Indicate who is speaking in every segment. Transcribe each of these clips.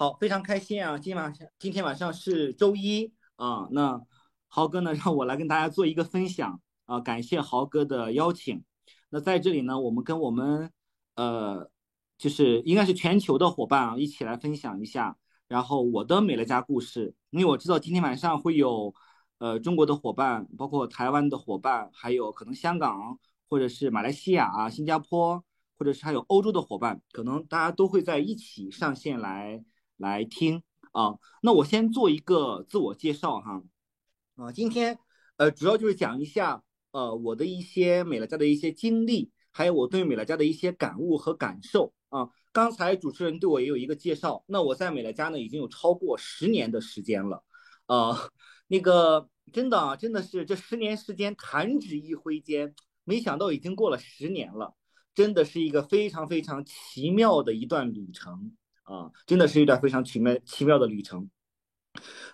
Speaker 1: 好，非常开心啊！今晚上今天晚上是周一啊，那豪哥呢让我来跟大家做一个分享啊，感谢豪哥的邀请。那在这里呢，我们跟我们呃，就是应该是全球的伙伴啊，一起来分享一下，然后我的美乐家故事。因为我知道今天晚上会有呃中国的伙伴，包括台湾的伙伴，还有可能香港或者是马来西亚啊、新加坡，或者是还有欧洲的伙伴，可能大家都会在一起上线来来听啊。那我先做一个自我介绍哈啊，今天呃主要就是讲一下。呃，我的一些美乐家的一些经历，还有我对美乐家的一些感悟和感受啊。刚才主持人对我也有一个介绍，那我在美乐家呢已经有超过十年的时间了，啊，那个真的啊，真的是这十年时间弹指一挥间，没想到已经过了十年了，真的是一个非常非常奇妙的一段旅程啊，真的是一段非常奇妙奇妙的旅程。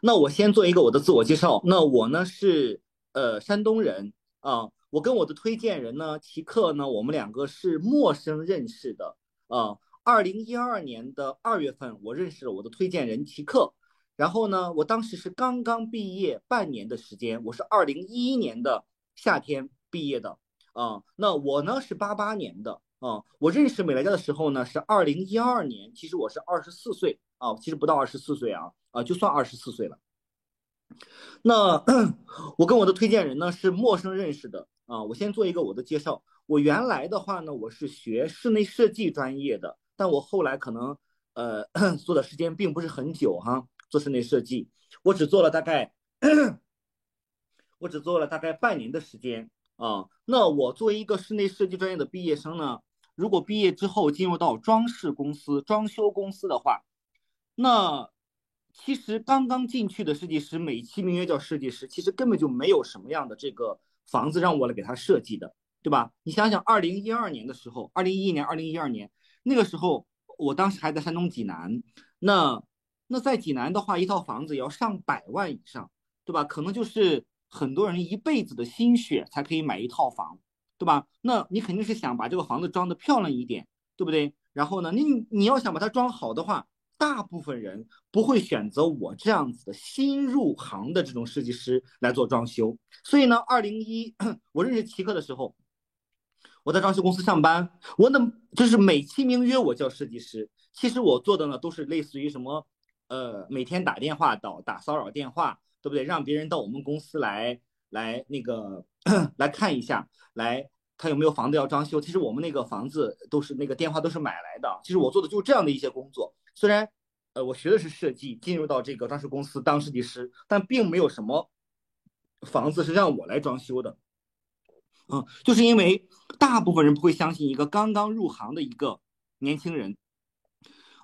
Speaker 1: 那我先做一个我的自我介绍，那我呢是呃山东人。啊，我跟我的推荐人呢，齐克呢，我们两个是陌生认识的。啊，二零一二年的二月份，我认识了我的推荐人齐克。然后呢，我当时是刚刚毕业半年的时间，我是二零一一年的夏天毕业的。啊，那我呢是八八年的。啊，我认识美乐家的时候呢是二零一二年，其实我是二十四岁啊，其实不到二十四岁啊，啊，就算二十四岁了。那 我跟我的推荐人呢是陌生认识的啊。我先做一个我的介绍。我原来的话呢，我是学室内设计专业的，但我后来可能呃 做的时间并不是很久哈，做室内设计，我只做了大概我只做了大概半年的时间啊。那我作为一个室内设计专业的毕业生呢，如果毕业之后进入到装饰公司、装修公司的话，那。其实刚刚进去的设计师，美其名曰叫设计师，其实根本就没有什么样的这个房子让我来给他设计的，对吧？你想想，二零一二年的时候，二零一一年、二零一二年那个时候，我当时还在山东济南，那那在济南的话，一套房子也要上百万以上，对吧？可能就是很多人一辈子的心血才可以买一套房，对吧？那你肯定是想把这个房子装的漂亮一点，对不对？然后呢，你你要想把它装好的话。大部分人不会选择我这样子的新入行的这种设计师来做装修，所以呢，二零一我认识齐克的时候，我在装修公司上班，我呢就是美其名曰我叫设计师，其实我做的呢都是类似于什么，呃，每天打电话打打骚扰电话，对不对？让别人到我们公司来来那个 来看一下，来他有没有房子要装修。其实我们那个房子都是那个电话都是买来的，其实我做的就是这样的一些工作。虽然，呃，我学的是设计，进入到这个装饰公司当设计师，但并没有什么房子是让我来装修的，嗯，就是因为大部分人不会相信一个刚刚入行的一个年轻人，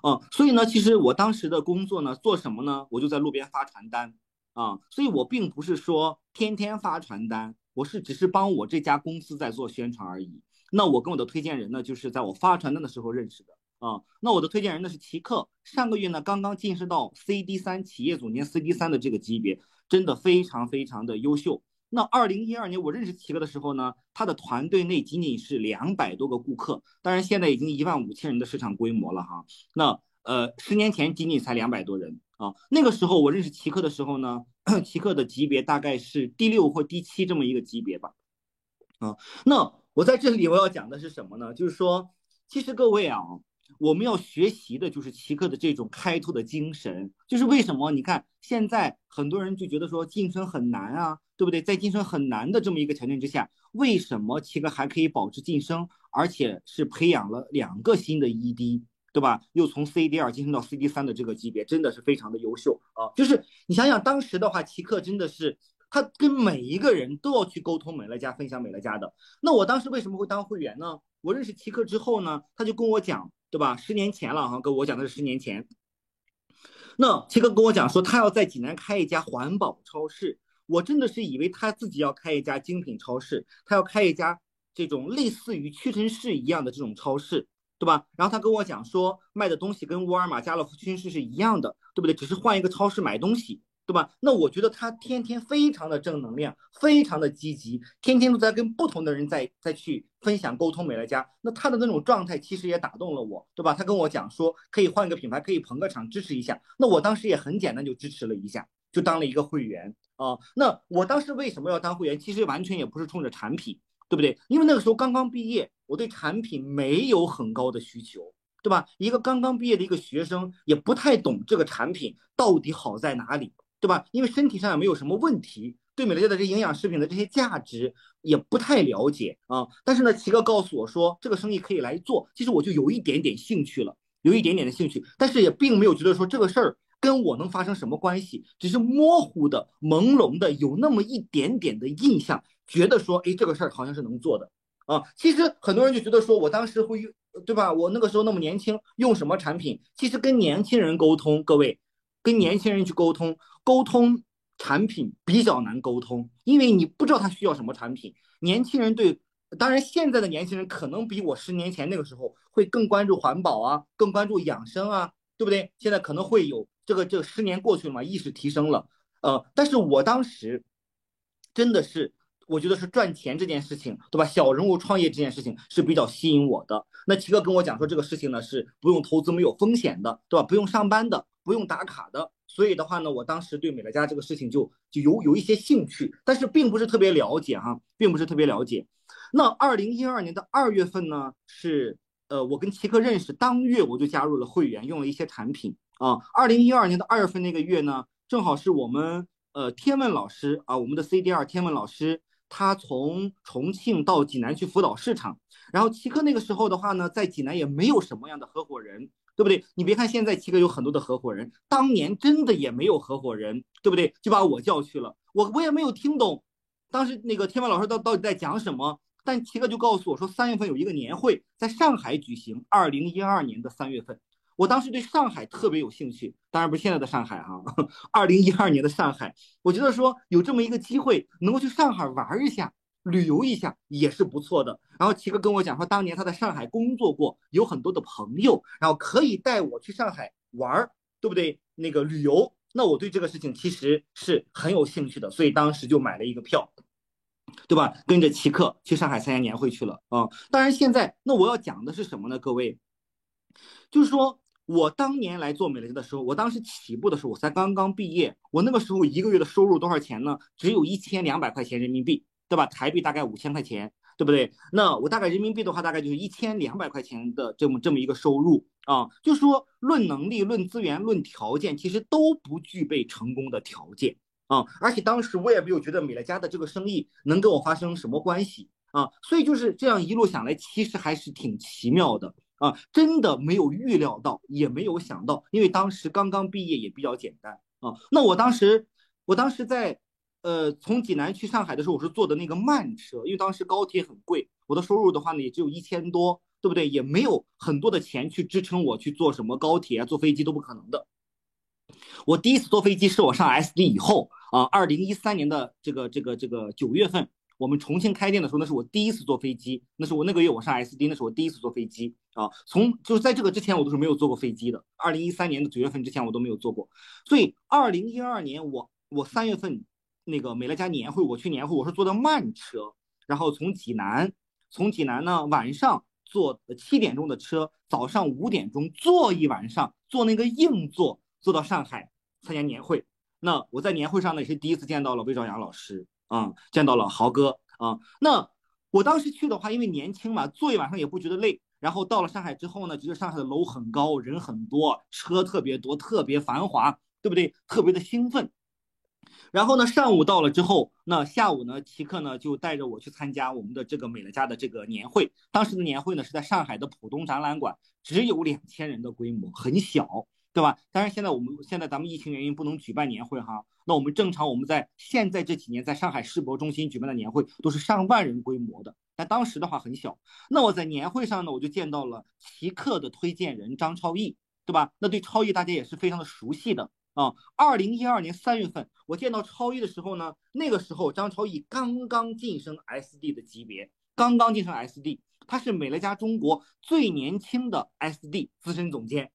Speaker 1: 嗯，所以呢，其实我当时的工作呢，做什么呢？我就在路边发传单，啊，所以我并不是说天天发传单，我是只是帮我这家公司在做宣传而已。那我跟我的推荐人呢，就是在我发传单的时候认识的。啊，那我的推荐人呢是齐克，上个月呢刚刚晋升到 CD 三企业总监 CD 三的这个级别，真的非常非常的优秀。那二零一二年我认识齐克的时候呢，他的团队内仅仅是两百多个顾客，当然现在已经一万五千人的市场规模了哈。那呃，十年前仅仅才两百多人啊。那个时候我认识奇克的时候呢，奇克的级别大概是第六或第七这么一个级别吧。啊，那我在这里我要讲的是什么呢？就是说，其实各位啊。我们要学习的就是奇克的这种开拓的精神，就是为什么你看现在很多人就觉得说晋升很难啊，对不对？在晋升很难的这么一个条件之下，为什么奇克还可以保持晋升，而且是培养了两个新的 ED，对吧？又从 CD 二晋升到 CD 三的这个级别，真的是非常的优秀啊！就是你想想当时的话，奇克真的是他跟每一个人都要去沟通美乐家，分享美乐家的。那我当时为什么会当会员呢？我认识奇克之后呢，他就跟我讲。对吧？十年前了哈，跟我讲的是十年前。那奇克跟我讲说，他要在济南开一家环保超市，我真的是以为他自己要开一家精品超市，他要开一家这种类似于屈臣氏一样的这种超市，对吧？然后他跟我讲说，卖的东西跟沃尔玛、家乐福、屈臣氏是一样的，对不对？只是换一个超市买东西对吧？那我觉得他天天非常的正能量，非常的积极，天天都在跟不同的人在在去分享沟通美乐家。那他的那种状态其实也打动了我，对吧？他跟我讲说可以换个品牌，可以捧个场支持一下。那我当时也很简单就支持了一下，就当了一个会员啊。那我当时为什么要当会员？其实完全也不是冲着产品，对不对？因为那个时候刚刚毕业，我对产品没有很高的需求。对吧？一个刚刚毕业的一个学生也不太懂这个产品到底好在哪里，对吧？因为身体上也没有什么问题，对美乐家的这营养食品的这些价值也不太了解啊。但是呢，奇哥告诉我说这个生意可以来做，其实我就有一点点兴趣了，有一点点的兴趣，但是也并没有觉得说这个事儿跟我能发生什么关系，只是模糊的、朦胧的有那么一点点的印象，觉得说，哎，这个事儿好像是能做的啊。其实很多人就觉得说我当时会用。对吧？我那个时候那么年轻，用什么产品？其实跟年轻人沟通，各位，跟年轻人去沟通，沟通产品比较难沟通，因为你不知道他需要什么产品。年轻人对，当然现在的年轻人可能比我十年前那个时候会更关注环保啊，更关注养生啊，对不对？现在可能会有这个，这十年过去了嘛，意识提升了，呃，但是我当时真的是。我觉得是赚钱这件事情，对吧？小人物创业这件事情是比较吸引我的。那齐哥跟我讲说，这个事情呢是不用投资、没有风险的，对吧？不用上班的，不用打卡的。所以的话呢，我当时对美乐家这个事情就就有有一些兴趣，但是并不是特别了解哈，并不是特别了解。那二零一二年的二月份呢，是呃，我跟齐哥认识当月我就加入了会员，用了一些产品啊。二零一二年的二月份那个月呢，正好是我们呃天问老师啊，我们的 CDR 天问老师。他从重庆到济南去辅导市场，然后齐克那个时候的话呢，在济南也没有什么样的合伙人，对不对？你别看现在齐克有很多的合伙人，当年真的也没有合伙人，对不对？就把我叫去了，我我也没有听懂，当时那个天文老师到到底在讲什么，但齐哥就告诉我说，三月份有一个年会在上海举行，二零一二年的三月份。我当时对上海特别有兴趣，当然不是现在的上海哈，二零一二年的上海，我觉得说有这么一个机会能够去上海玩一下、旅游一下也是不错的。然后齐哥跟我讲说，当年他在上海工作过，有很多的朋友，然后可以带我去上海玩，对不对？那个旅游，那我对这个事情其实是很有兴趣的，所以当时就买了一个票，对吧？跟着齐克去上海参加年会去了啊。当然现在，那我要讲的是什么呢？各位，就是说。我当年来做美乐家的时候，我当时起步的时候，我才刚刚毕业。我那个时候一个月的收入多少钱呢？只有一千两百块钱人民币，对吧？台币大概五千块钱，对不对？那我大概人民币的话，大概就是一千两百块钱的这么这么一个收入啊。就说论能力、论资源、论条件，其实都不具备成功的条件啊。而且当时我也没有觉得美乐家的这个生意能跟我发生什么关系啊。所以就是这样一路想来，其实还是挺奇妙的。啊，真的没有预料到，也没有想到，因为当时刚刚毕业，也比较简单啊。那我当时，我当时在，呃，从济南去上海的时候，我是坐的那个慢车，因为当时高铁很贵，我的收入的话呢，也只有一千多，对不对？也没有很多的钱去支撑我去坐什么高铁啊，坐飞机都不可能的。我第一次坐飞机是我上 SD 以后啊，二零一三年的这个这个这个九月份。我们重庆开店的时候，那是我第一次坐飞机，那是我那个月我上 SD，那是我第一次坐飞机啊。从就是在这个之前，我都是没有坐过飞机的。二零一三年的九月份之前，我都没有坐过。所以二零一二年，我我三月份那个美乐家年会，我去年会，我是坐的慢车，然后从济南，从济南呢晚上坐七点钟的车，早上五点钟坐一晚上，坐那个硬座，坐到上海参加年会。那我在年会上呢，也是第一次见到了魏兆阳老师。啊，见到了豪哥啊！那我当时去的话，因为年轻嘛，坐一晚上也不觉得累。然后到了上海之后呢，觉得上海的楼很高，人很多，车特别多，特别繁华，对不对？特别的兴奋。然后呢，上午到了之后，那下午呢，齐克呢就带着我去参加我们的这个美乐家的这个年会。当时的年会呢是在上海的浦东展览馆，只有两千人的规模，很小。对吧？当然，现在我们现在咱们疫情原因不能举办年会哈。那我们正常我们在现在这几年在上海世博中心举办的年会都是上万人规模的，但当时的话很小。那我在年会上呢，我就见到了奇客的推荐人张超毅，对吧？那对超毅大家也是非常的熟悉的啊。二零一二年三月份，我见到超毅的时候呢，那个时候张超毅刚刚晋升 SD 的级别，刚刚晋升 SD，他是美乐家中国最年轻的 SD 资深总监。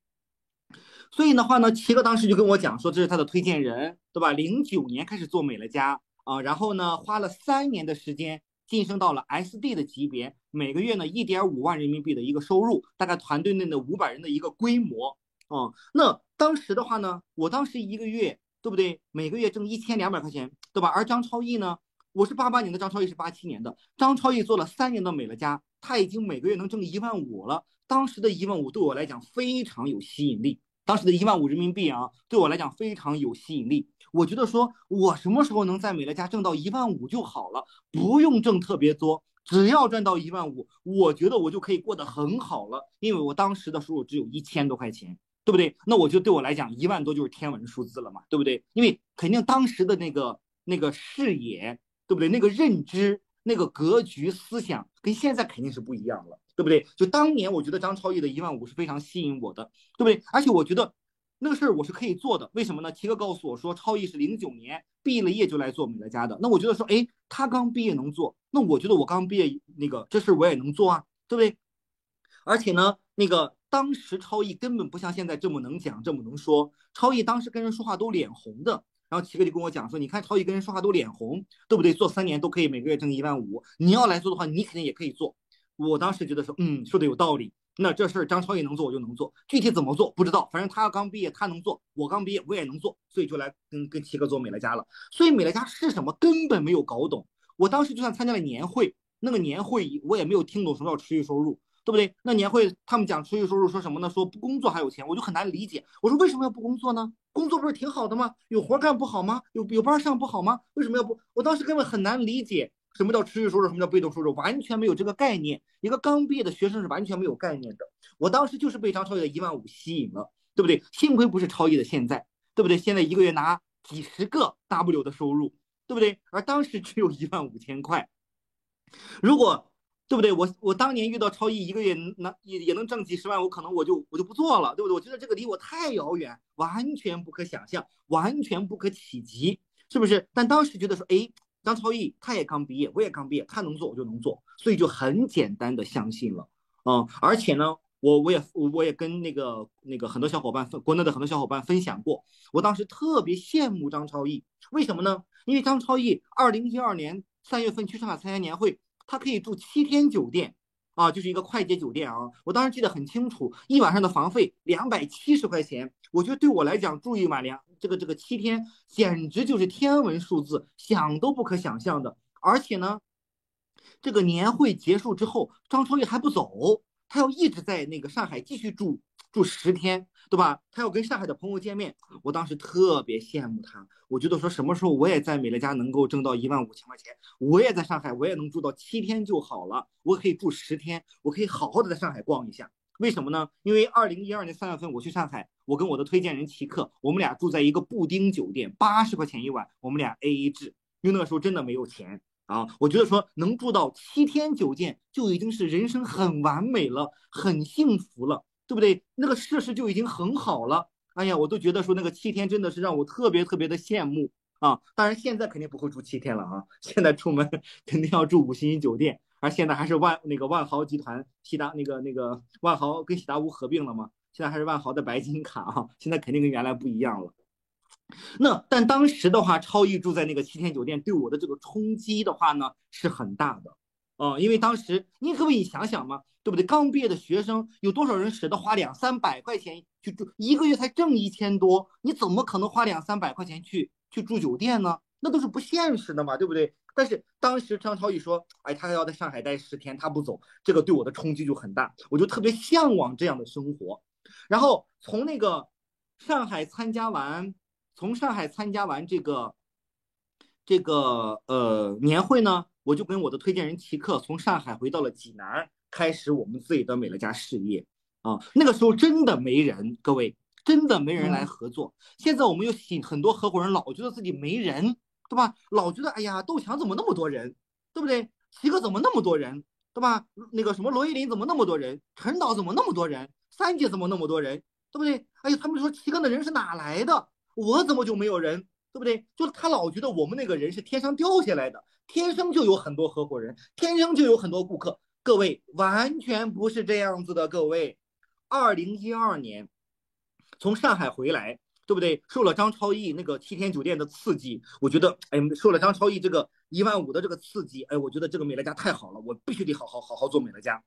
Speaker 1: 所以的话呢，齐哥当时就跟我讲说，这是他的推荐人，对吧？零九年开始做美乐家啊，然后呢，花了三年的时间晋升到了 SD 的级别，每个月呢一点五万人民币的一个收入，大概团队内的五百人的一个规模啊。那当时的话呢，我当时一个月，对不对？每个月挣一千两百块钱，对吧？而张超毅呢，我是八八年的，张超毅是八七年的，张超毅做了三年的美乐家，他已经每个月能挣一万五了。当时的一万五对我来讲非常有吸引力。当时的一万五人民币啊，对我来讲非常有吸引力。我觉得说，我什么时候能在美乐家挣到一万五就好了，不用挣特别多，只要赚到一万五，我觉得我就可以过得很好了。因为我当时的收入只有一千多块钱，对不对？那我就对我来讲，一万多就是天文数字了嘛，对不对？因为肯定当时的那个那个视野，对不对？那个认知、那个格局、思想跟现在肯定是不一样了。对不对？就当年我觉得张超毅的一万五是非常吸引我的，对不对？而且我觉得那个事儿我是可以做的。为什么呢？齐哥告诉我说，超毅是零九年毕了业就来做美乐家的。那我觉得说，哎，他刚毕业能做，那我觉得我刚毕业那个这事我也能做啊，对不对？而且呢，那个当时超毅根本不像现在这么能讲，这么能说。超毅当时跟人说话都脸红的。然后齐哥就跟我讲说，你看超毅跟人说话都脸红，对不对？做三年都可以每个月挣一万五，你要来做的话，你肯定也可以做。我当时觉得说，嗯，说的有道理。那这事儿张超毅能做，我就能做。具体怎么做不知道，反正他刚毕业，他能做；我刚毕业，我也能做。所以就来跟跟七哥做美乐家了。所以美乐家是什么，根本没有搞懂。我当时就算参加了年会，那个年会我也没有听懂什么叫持续收入，对不对？那年会他们讲持续收入，说什么呢？说不工作还有钱，我就很难理解。我说为什么要不工作呢？工作不是挺好的吗？有活干不好吗？有有班上不好吗？为什么要不？我当时根本很难理解。什么叫持续收入？什么叫被动收入？完全没有这个概念。一个刚毕业的学生是完全没有概念的。我当时就是被张超越的一万五吸引了，对不对？幸亏不是超越的现在，对不对？现在一个月拿几十个 W 的收入，对不对？而当时只有一万五千块。如果对不对？我我当年遇到超毅一个月能也也能挣几十万，我可能我就我就不做了，对不对？我觉得这个离我太遥远，完全不可想象，完全不可企及，是不是？但当时觉得说，哎。张超毅他也刚毕业，我也刚毕业，他能做我就能做，所以就很简单的相信了，嗯，而且呢，我我也我也跟那个那个很多小伙伴分，国内的很多小伙伴分享过，我当时特别羡慕张超毅，为什么呢？因为张超毅二零一二年三月份去上海参加年会，他可以住七天酒店，啊，就是一个快捷酒店啊，我当时记得很清楚，一晚上的房费两百七十块钱，我觉得对我来讲住一晚两。这个这个七天简直就是天文数字，想都不可想象的。而且呢，这个年会结束之后，张超毅还不走，他要一直在那个上海继续住住十天，对吧？他要跟上海的朋友见面。我当时特别羡慕他，我觉得说什么时候我也在美乐家能够挣到一万五千块钱，我也在上海，我也能住到七天就好了。我可以住十天，我可以好好的在上海逛一下。为什么呢？因为二零一二年三月份我去上海，我跟我的推荐人齐克，我们俩住在一个布丁酒店，八十块钱一晚，我们俩 A A 制。因为那个时候真的没有钱啊，我觉得说能住到七天酒店就已经是人生很完美了，很幸福了，对不对？那个设施就已经很好了。哎呀，我都觉得说那个七天真的是让我特别特别的羡慕啊。当然现在肯定不会住七天了啊，现在出门 肯定要住五星级酒店。而现在还是万那个万豪集团，喜达那个那个万豪跟喜达屋合并了嘛？现在还是万豪的白金卡啊，现在肯定跟原来不一样了。那但当时的话，超毅住在那个七天酒店，对我的这个冲击的话呢是很大的，啊，因为当时你可不可以想想嘛，对不对？刚毕业的学生有多少人舍得花两三百块钱去住，一个月才挣一千多，你怎么可能花两三百块钱去去住酒店呢？那都是不现实的嘛，对不对？但是当时张超宇说：“哎，他要在上海待十天，他不走，这个对我的冲击就很大，我就特别向往这样的生活。然后从那个上海参加完，从上海参加完这个这个呃年会呢，我就跟我的推荐人齐克从上海回到了济南，开始我们自己的美乐家事业啊。那个时候真的没人，各位真的没人来合作。现在我们有很很多合伙人老觉得自己没人。”对吧？老觉得哎呀，窦强怎么那么多人，对不对？齐哥怎么那么多人，对吧？那个什么罗依林怎么那么多人？陈导怎么那么多人？三姐怎么那么多人，对不对？哎呀，他们说齐哥的人是哪来的？我怎么就没有人，对不对？就是他老觉得我们那个人是天上掉下来的，天生就有很多合伙人，天生就有很多顾客。各位完全不是这样子的，各位，二零一二年。从上海回来，对不对？受了张超毅那个七天酒店的刺激，我觉得，哎，受了张超毅这个一万五的这个刺激，哎，我觉得这个美乐家太好了，我必须得好好好好做美乐家。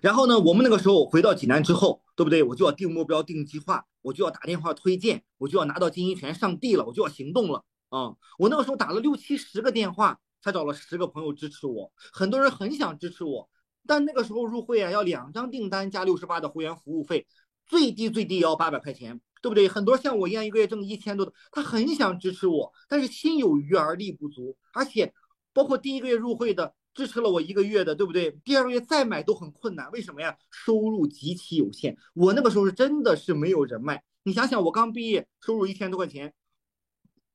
Speaker 1: 然后呢，我们那个时候回到济南之后，对不对？我就要定目标、定计划，我就要打电话推荐，我就要拿到经营权上地了，我就要行动了啊！我那个时候打了六七十个电话，才找了十个朋友支持我。很多人很想支持我，但那个时候入会啊，要两张订单加六十八的会员服务费，最低最低也要八百块钱，对不对？很多像我一样一个月挣一千多的，他很想支持我，但是心有余而力不足，而且包括第一个月入会的。支持了我一个月的，对不对？第二个月再买都很困难，为什么呀？收入极其有限。我那个时候是真的是没有人脉。你想想，我刚毕业，收入一千多块钱，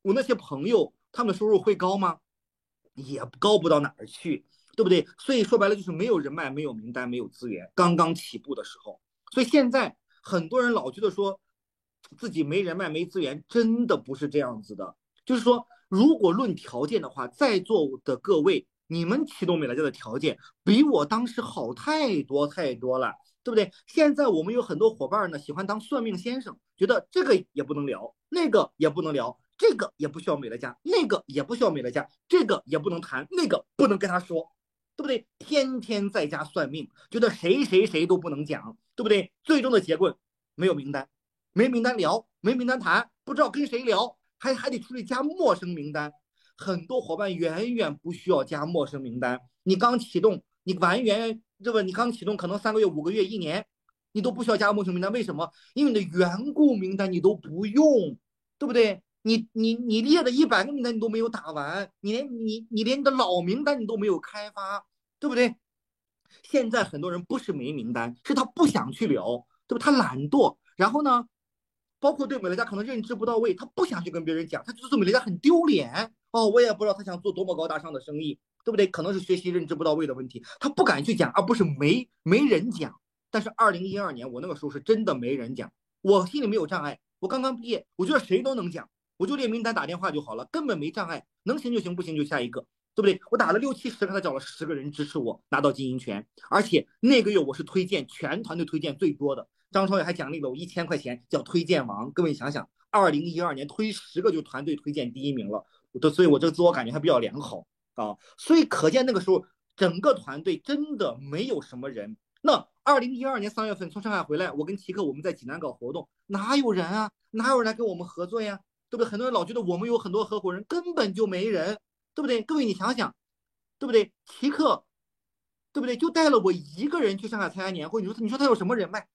Speaker 1: 我那些朋友他们的收入会高吗？也高不到哪儿去，对不对？所以说白了就是没有人脉，没有名单，没有资源，刚刚起步的时候。所以现在很多人老觉得说自己没人脉、没资源，真的不是这样子的。就是说，如果论条件的话，在座的各位。你们启动美乐家的条件比我当时好太多太多了，对不对？现在我们有很多伙伴呢，喜欢当算命先生，觉得这个也不能聊，那个也不能聊，这个也不需要美乐家，那个也不需要美乐家，这个也不能谈，那个不能跟他说，对不对？天天在家算命，觉得谁谁谁都不能讲，对不对？最终的结果没有名单，没名单聊，没名单谈，不知道跟谁聊，还还得出去加陌生名单。很多伙伴远远不需要加陌生名单，你刚启动，你完原对吧？你刚启动可能三个月、五个月、一年，你都不需要加陌生名单。为什么？因为你的缘故名单你都不用，对不对？你你你列的一百个名单你都没有打完，你连你你连你的老名单你都没有开发，对不对？现在很多人不是没名单，是他不想去聊，对吧？他懒惰，然后呢，包括对美乐家可能认知不到位，他不想去跟别人讲，他觉得做美乐家很丢脸。哦，我也不知道他想做多么高大上的生意，对不对？可能是学习认知不到位的问题，他不敢去讲，而不是没没人讲。但是二零一二年，我那个时候是真的没人讲，我心里没有障碍。我刚刚毕业，我觉得谁都能讲，我就列名单打电话就好了，根本没障碍，能行就行，不行就下一个，对不对？我打了六七十个，他找了十个人支持我拿到经营权，而且那个月我是推荐全团队推荐最多的，张超也还奖励了我一千块钱，叫推荐王。各位想想，二零一二年推十个就团队推荐第一名了。所以，我这个自我感觉还比较良好啊。所以，可见那个时候整个团队真的没有什么人。那二零一二年三月份从上海回来，我跟奇克我们在济南搞活动，哪有人啊？哪有人来跟我们合作呀？对不对？很多人老觉得我们有很多合伙人，根本就没人，对不对？各位，你想想，对不对？奇克，对不对？就带了我一个人去上海参加年会，你说你说他有什么人脉？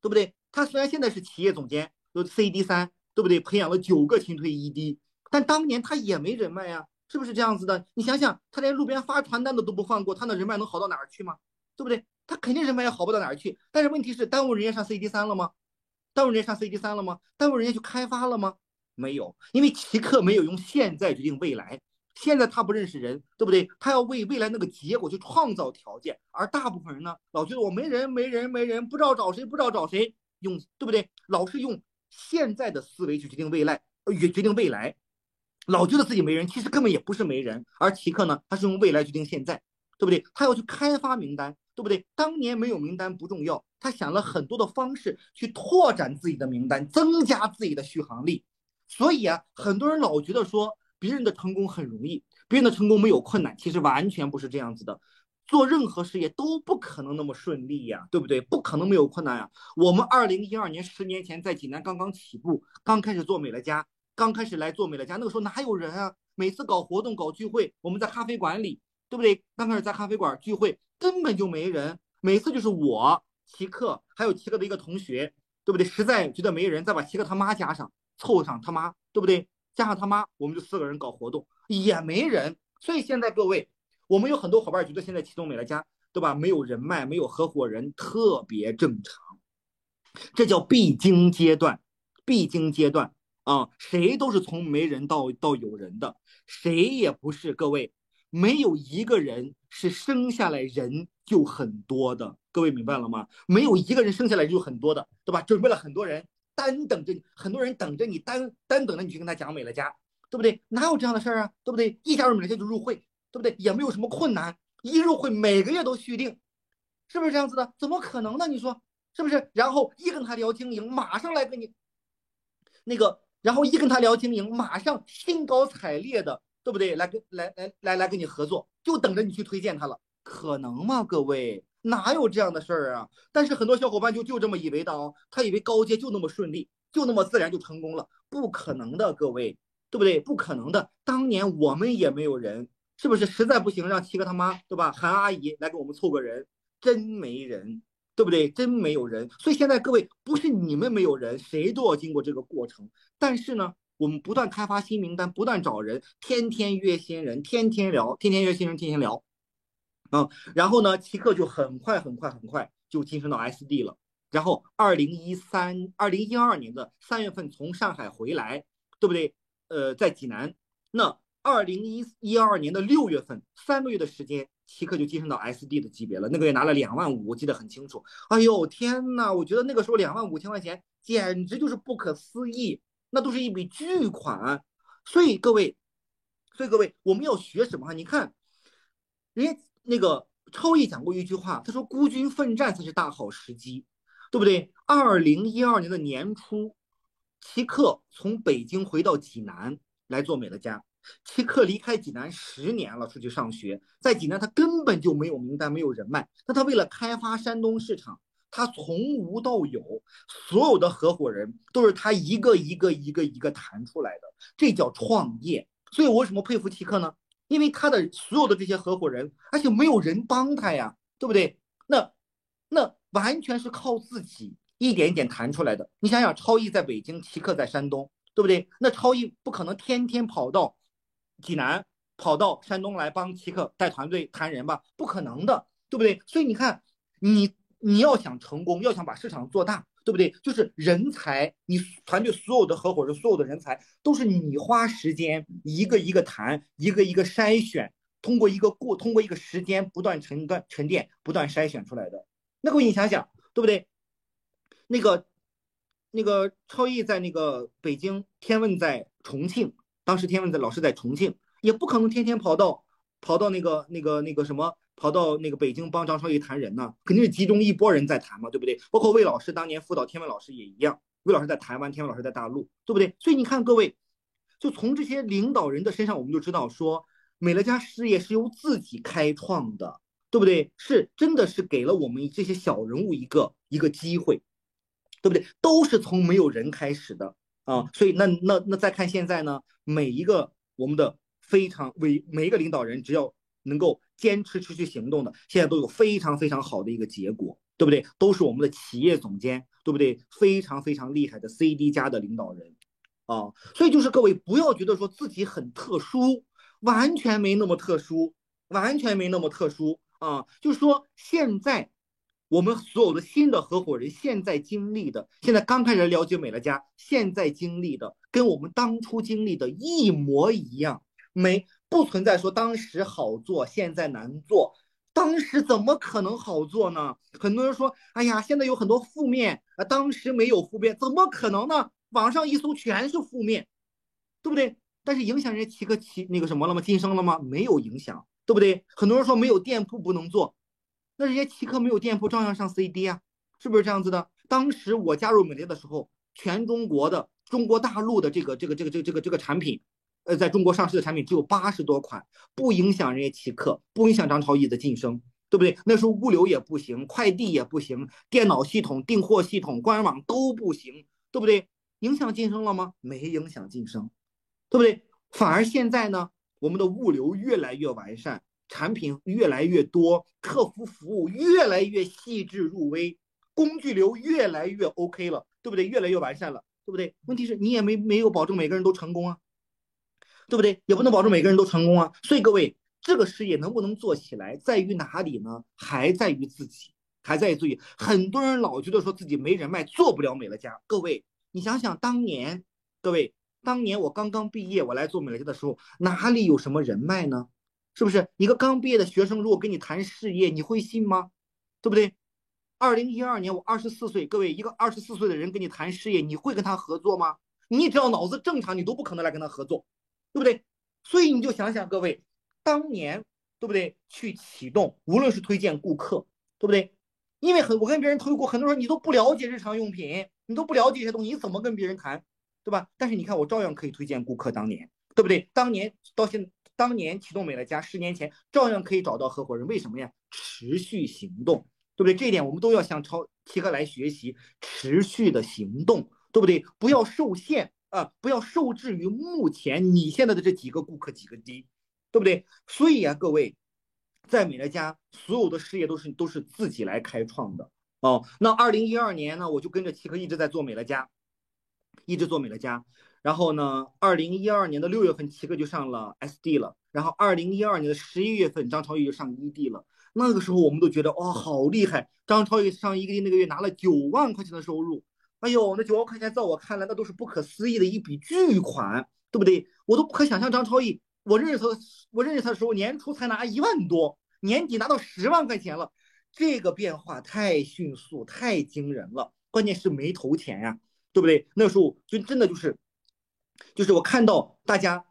Speaker 1: 对不对？他虽然现在是企业总监，有 CD 三，对不对？培养了九个清退 ED。但当年他也没人脉呀，是不是这样子的？你想想，他连路边发传单的都不放过，他的人脉能好到哪儿去吗？对不对？他肯定人脉也好不到哪儿去。但是问题是，耽误人家上 CD 三了吗？耽误人家上 CD 三了吗？耽误人家去开发了吗？没有，因为奇客没有用现在决定未来。现在他不认识人，对不对？他要为未来那个结果去创造条件。而大部分人呢，老觉得我没人，没人，没人，不知道找谁，不知道找谁，用对不对？老是用现在的思维去决定未来，呃，决定未来。老觉得自己没人，其实根本也不是没人。而奇客呢，他是用未来决定现在，对不对？他要去开发名单，对不对？当年没有名单不重要，他想了很多的方式去拓展自己的名单，增加自己的续航力。所以啊，很多人老觉得说别人的成功很容易，别人的成功没有困难，其实完全不是这样子的。做任何事业都不可能那么顺利呀，对不对？不可能没有困难呀。我们二零一二年十年前在济南刚刚起步，刚开始做美乐家。刚开始来做美乐家，那个时候哪有人啊？每次搞活动、搞聚会，我们在咖啡馆里，对不对？刚开始在咖啡馆聚会，根本就没人。每次就是我、齐克，还有齐克的一个同学，对不对？实在觉得没人，再把齐克他妈加上，凑上他妈，对不对？加上他妈，我们就四个人搞活动，也没人。所以现在各位，我们有很多伙伴觉得现在启动美乐家，对吧？没有人脉，没有合伙人，特别正常，这叫必经阶段，必经阶段。啊，谁都是从没人到到有人的，谁也不是各位，没有一个人是生下来人就很多的，各位明白了吗？没有一个人生下来就很多的，对吧？准备了很多人单等着你，很多人等着你单单等着你去跟他讲美乐家，对不对？哪有这样的事儿啊？对不对？一加入美乐家就入会，对不对？也没有什么困难，一入会每个月都续订，是不是这样子的？怎么可能呢？你说是不是？然后一跟他聊经营，马上来跟你那个，然后一跟他聊经营，马上兴高采烈的，对不对？来跟来来来来跟你合作，就等着你去推荐他了，可能吗？各位，哪有这样的事儿啊？但是很多小伙伴就就这么以为的哦，他以为高阶就那么顺利，就那么自然就成功了，不可能的，各位，对不对？不可能的，当年我们也没有人，是不是？实在不行，让七哥他妈，对吧？韩阿姨来给我们凑个人，真没人。对不对？真没有人，所以现在各位不是你们没有人，谁都要经过这个过程。但是呢，我们不断开发新名单，不断找人，天天约新人，天天聊，天天约新人，天天聊。嗯，然后呢，奇克就很快很快很快就晋升到 SD 了。然后二零一三、二零一二年的三月份从上海回来，对不对？呃，在济南。那二零一一二年的六月份，三个月的时间。奇克就晋升到 SD 的级别了，那个月拿了两万五，我记得很清楚。哎呦天呐，我觉得那个时候两万五千块钱简直就是不可思议，那都是一笔巨款。所以各位，所以各位，我们要学什么？你看，人家那个超毅讲过一句话，他说孤军奋战才是大好时机，对不对？二零一二年的年初，奇克从北京回到济南来做美乐家。奇克离开济南十年了，出去上学，在济南他根本就没有名单，没有人脉。那他为了开发山东市场，他从无到有，所有的合伙人都是他一个一个一个一个谈出来的，这叫创业。所以我为什么佩服奇克呢？因为他的所有的这些合伙人，而且没有人帮他呀，对不对？那那完全是靠自己一点一点谈出来的。你想想，超毅在北京，奇克在山东，对不对？那超毅不可能天天跑到。济南跑到山东来帮奇克带团队谈人吧，不可能的，对不对？所以你看，你你要想成功，要想把市场做大，对不对？就是人才，你团队所有的合伙人，所有的人才都是你花时间一个一个谈，一个一个筛选，通过一个过，通过一个时间不断沉淀沉淀，不断筛选出来的。那各位你想想，对不对？那个那个超毅在那个北京，天问在重庆。当时天文的老师在重庆，也不可能天天跑到跑到那个那个那个什么，跑到那个北京帮张超毅谈人呢，肯定是集中一波人在谈嘛，对不对？包括魏老师当年辅导天文老师也一样，魏老师在台湾，天文老师在大陆，对不对？所以你看各位，就从这些领导人的身上，我们就知道说，美乐家事业是由自己开创的，对不对？是真的是给了我们这些小人物一个一个机会，对不对？都是从没有人开始的。啊，所以那那那再看现在呢，每一个我们的非常为每一个领导人，只要能够坚持持续行动的，现在都有非常非常好的一个结果，对不对？都是我们的企业总监，对不对？非常非常厉害的 CD 加的领导人，啊，所以就是各位不要觉得说自己很特殊，完全没那么特殊，完全没那么特殊啊，就是说现在。我们所有的新的合伙人现在经历的，现在刚开始了解美乐家，现在经历的跟我们当初经历的一模一样，没不存在说当时好做，现在难做，当时怎么可能好做呢？很多人说，哎呀，现在有很多负面啊，当时没有负面，怎么可能呢？网上一搜全是负面，对不对？但是影响人家提个提那个什么了吗？晋升了吗？没有影响，对不对？很多人说没有店铺不能做。那人家奇客没有店铺，照样上 CD 啊，是不是这样子的？当时我加入美的的时候，全中国的中国大陆的这个这个这个这个这个这个产品，呃，在中国上市的产品只有八十多款，不影响人家奇客，不影响张超毅的晋升，对不对？那时候物流也不行，快递也不行，电脑系统、订货系统、官网都不行，对不对？影响晋升了吗？没影响晋升，对不对？反而现在呢，我们的物流越来越完善。产品越来越多，客服服务越来越细致入微，工具流越来越 OK 了，对不对？越来越完善了，对不对？问题是你也没没有保证每个人都成功啊，对不对？也不能保证每个人都成功啊。所以各位，这个事业能不能做起来，在于哪里呢？还在于自己，还在于自己很多人老觉得说自己没人脉，做不了美乐家。各位，你想想当年，各位当年我刚刚毕业，我来做美乐家的时候，哪里有什么人脉呢？是不是一个刚毕业的学生，如果跟你谈事业，你会信吗？对不对？二零一二年我二十四岁，各位，一个二十四岁的人跟你谈事业，你会跟他合作吗？你只要脑子正常，你都不可能来跟他合作，对不对？所以你就想想，各位，当年对不对？去启动，无论是推荐顾客，对不对？因为很我跟别人推过，很多人你都不了解日常用品，你都不了解这些东西，你怎么跟别人谈，对吧？但是你看我照样可以推荐顾客，当年对不对？当年到现当年启动美乐家，十年前照样可以找到合伙人，为什么呀？持续行动，对不对？这一点我们都要向超齐哥来学习，持续的行动，对不对？不要受限啊，不要受制于目前你现在的这几个顾客几个低，对不对？所以啊，各位。在美乐家，所有的事业都是都是自己来开创的哦。那二零一二年呢，我就跟着齐哥一直在做美乐家，一直做美乐家。然后呢，二零一二年的六月份，齐哥就上了 SD 了。然后二零一二年的十一月份，张超毅就上 ED 了。那个时候我们都觉得哇，好厉害！张超毅上 ED 那个月拿了九万块钱的收入，哎呦，那九万块钱在我看来那都是不可思议的一笔巨款，对不对？我都不可想象张超毅。我认识他，我认识他的时候，年初才拿一万多，年底拿到十万块钱了，这个变化太迅速，太惊人了。关键是没投钱呀，对不对？那时候就真的就是，就是我看到大家，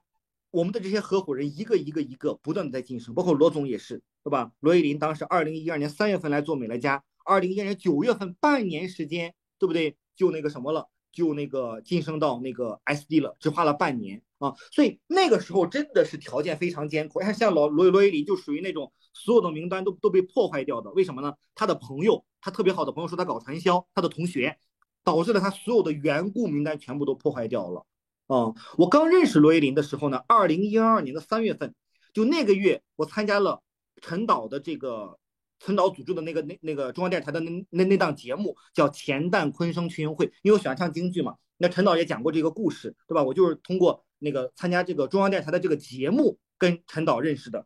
Speaker 1: 我们的这些合伙人一个一个一个不断的在晋升，包括罗总也是，对吧？罗伊林当时二零一二年三月份来做美乐家，二零一二年九月份半年时间，对不对？就那个什么了。就那个晋升到那个 SD 了，只花了半年啊，所以那个时候真的是条件非常艰苦。看像老罗罗伊林就属于那种所有的名单都都被破坏掉的，为什么呢？他的朋友，他特别好的朋友说他搞传销，他的同学，导致了他所有的缘故名单全部都破坏掉了。啊，我刚认识罗伊林的时候呢，二零一二年的三月份，就那个月我参加了陈导的这个。陈导组织的那个那那个中央电视台的那那那档节目叫《钱蛋昆声群英会》，因为我喜欢唱京剧嘛。那陈导也讲过这个故事，对吧？我就是通过那个参加这个中央电视台的这个节目跟陈导认识的。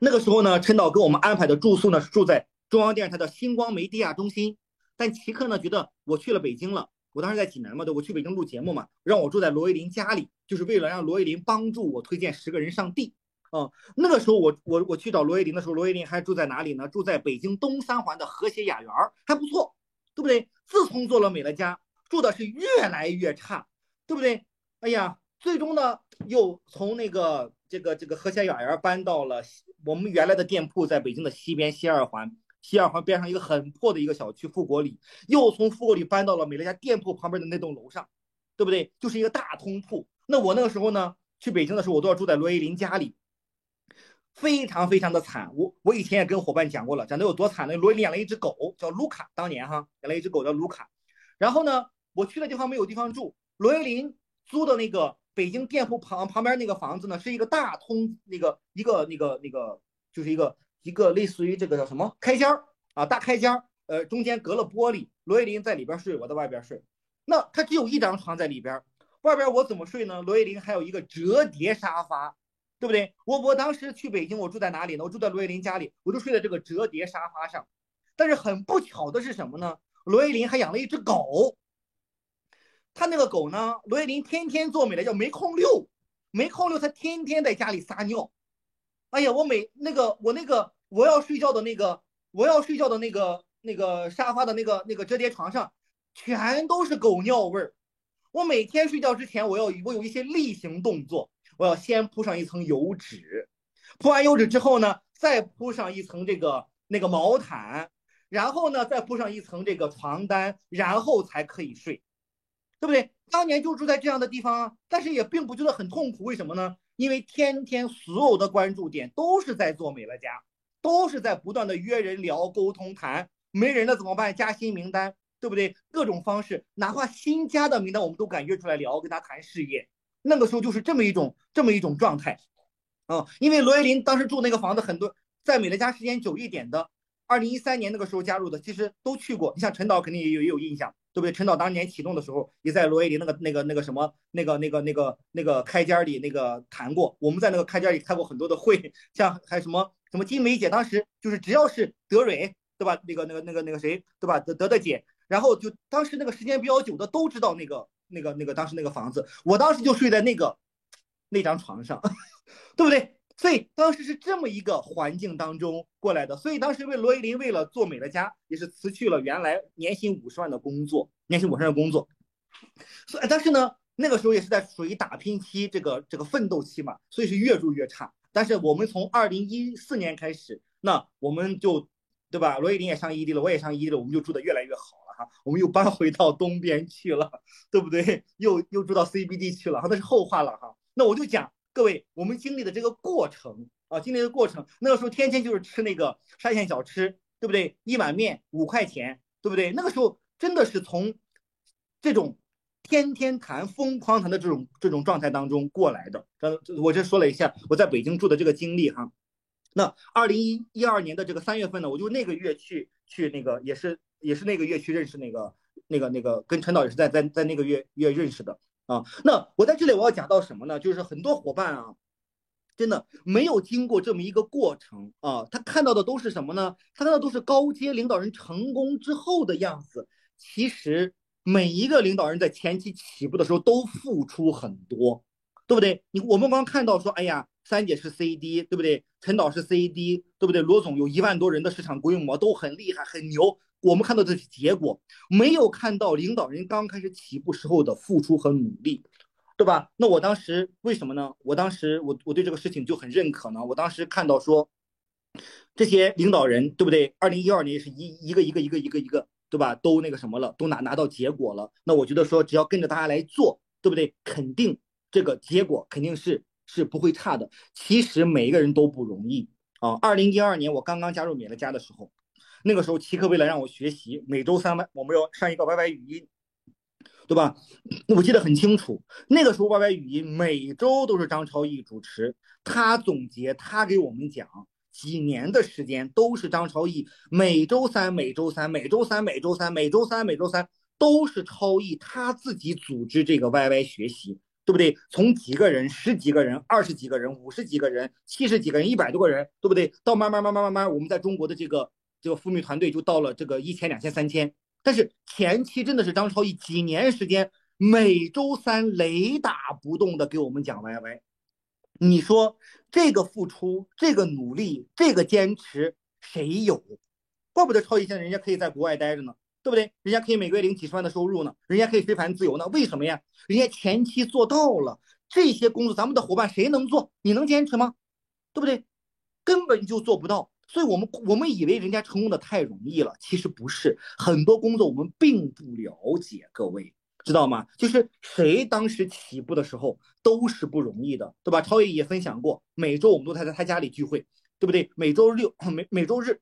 Speaker 1: 那个时候呢，陈导给我们安排的住宿呢是住在中央电视台的星光梅地亚中心。但奇克呢觉得我去了北京了，我当时在济南嘛，对，我去北京录节目嘛，让我住在罗一林家里，就是为了让罗一林帮助我推荐十个人上地。哦，那个时候我我我去找罗一林的时候，罗一林还住在哪里呢？住在北京东三环的和谐雅园，还不错，对不对？自从做了美乐家，住的是越来越差，对不对？哎呀，最终呢，又从那个这个这个和谐雅园搬到了我们原来的店铺，在北京的西边西二环，西二环边上一个很破的一个小区富国里，又从富国里搬到了美乐家店铺旁边的那栋楼上，对不对？就是一个大通铺。那我那个时候呢，去北京的时候，我都要住在罗一林家里。非常非常的惨，我我以前也跟伙伴讲过了，讲的有多惨呢？罗伊养了一只狗叫卢卡，当年哈养了一只狗叫卢卡，然后呢，我去的地方没有地方住，罗伊林租的那个北京店铺旁旁边那个房子呢，是一个大通那个一个那个那个就是一个一个类似于这个叫什么开间儿啊大开间儿，呃中间隔了玻璃，罗伊林在里边睡，我在外边睡，那他只有一张床在里边，外边我怎么睡呢？罗伊林还有一个折叠沙发。对不对？我我当时去北京，我住在哪里呢？我住在罗伊林家里，我就睡在这个折叠沙发上。但是很不巧的是什么呢？罗伊林还养了一只狗。他那个狗呢？罗伊林天天做美的叫没空遛，没空遛，他天天在家里撒尿。哎呀，我每那个我那个我要睡觉的那个我要睡觉的那个那个沙发的那个那个折叠床上，全都是狗尿味儿。我每天睡觉之前，我要我有一些例行动作。我要先铺上一层油纸，铺完油纸之后呢，再铺上一层这个那个毛毯，然后呢，再铺上一层这个床单，然后才可以睡，对不对？当年就住在这样的地方啊，但是也并不觉得很痛苦。为什么呢？因为天天所有的关注点都是在做美乐家，都是在不断的约人聊、沟通、谈。没人了怎么办？加新名单，对不对？各种方式，哪怕新加的名单，我们都敢约出来聊，跟他谈事业。那个时候就是这么一种这么一种状态，啊，因为罗伊林当时住那个房子，很多在美乐家时间久一点的，二零一三年那个时候加入的，其实都去过。你像陈导肯定也有也有印象，对不对？陈导当年启动的时候，也在罗伊林那个那个那个什么那个那个那个那个开间里那个谈过。我们在那个开间里开过很多的会，像还有什么什么金梅姐，当时就是只要是德蕊，对吧？那个那个那个那个谁，对吧？德德的姐，然后就当时那个时间比较久的都知道那个。那个那个当时那个房子，我当时就睡在那个那张床上，对不对？所以当时是这么一个环境当中过来的。所以当时为罗伊林为了做美乐家，也是辞去了原来年薪五十万的工作，年薪五十万的工作。所以但是呢，那个时候也是在属于打拼期，这个这个奋斗期嘛，所以是越住越差。但是我们从二零一四年开始，那我们就。对吧？罗伊林也上异地了，我也上异地了，我们就住的越来越好了哈。我们又搬回到东边去了，对不对？又又住到 CBD 去了，哈，那是后话了哈。那我就讲各位，我们经历的这个过程啊，经历的过程，那个时候天天就是吃那个沙县小吃，对不对？一碗面五块钱，对不对？那个时候真的是从这种天天谈、疯狂谈的这种这种状态当中过来的。呃，我这说了一下我在北京住的这个经历哈。那二零一一二年的这个三月份呢，我就那个月去去那个也是也是那个月去认识那个那个那个跟陈导也是在在在那个月月认识的啊。那我在这里我要讲到什么呢？就是很多伙伴啊，真的没有经过这么一个过程啊，他看到的都是什么呢？他看到都是高阶领导人成功之后的样子。其实每一个领导人在前期起步的时候都付出很多，对不对？你我们光看到说，哎呀。三姐是 CD，对不对？陈导是 CD，对不对？罗总有一万多人的市场规模，都很厉害，很牛。我们看到的结果，没有看到领导人刚开始起步时候的付出和努力，对吧？那我当时为什么呢？我当时我我对这个事情就很认可呢。我当时看到说，这些领导人，对不对？二零一二年是一一个一个一个一个一个，对吧？都那个什么了，都拿拿到结果了。那我觉得说，只要跟着大家来做，对不对？肯定这个结果肯定是。是不会差的。其实每一个人都不容易啊。二零一二年我刚刚加入米勒家的时候，那个时候奇客为了让我学习，每周三班我们要上一个 YY 语音，对吧？我记得很清楚，那个时候 YY 语音每周都是张超毅主持，他总结，他给我们讲，几年的时间都是张超毅，每周三、每周三、每周三、每周三、每周三、每周三都是超毅他自己组织这个 YY 学习。对不对？从几个人、十几个人、二十几个人、五十几个人、七十几个人、一百多个人，对不对？到慢慢、慢慢、慢慢，我们在中国的这个这个复密团队就到了这个一千、两千、三千。但是前期真的是张超毅几年时间，每周三雷打不动的给我们讲 YY。你说这个付出、这个努力、这个坚持，谁有？怪不得超毅现在人家可以在国外待着呢。对不对？人家可以每个月领几十万的收入呢，人家可以非凡自由呢，为什么呀？人家前期做到了这些工作，咱们的伙伴谁能做？你能坚持吗？对不对？根本就做不到。所以我们我们以为人家成功的太容易了，其实不是。很多工作我们并不了解，各位知道吗？就是谁当时起步的时候都是不容易的，对吧？超爷也分享过，每周我们都在在他家里聚会，对不对？每周六每每周日。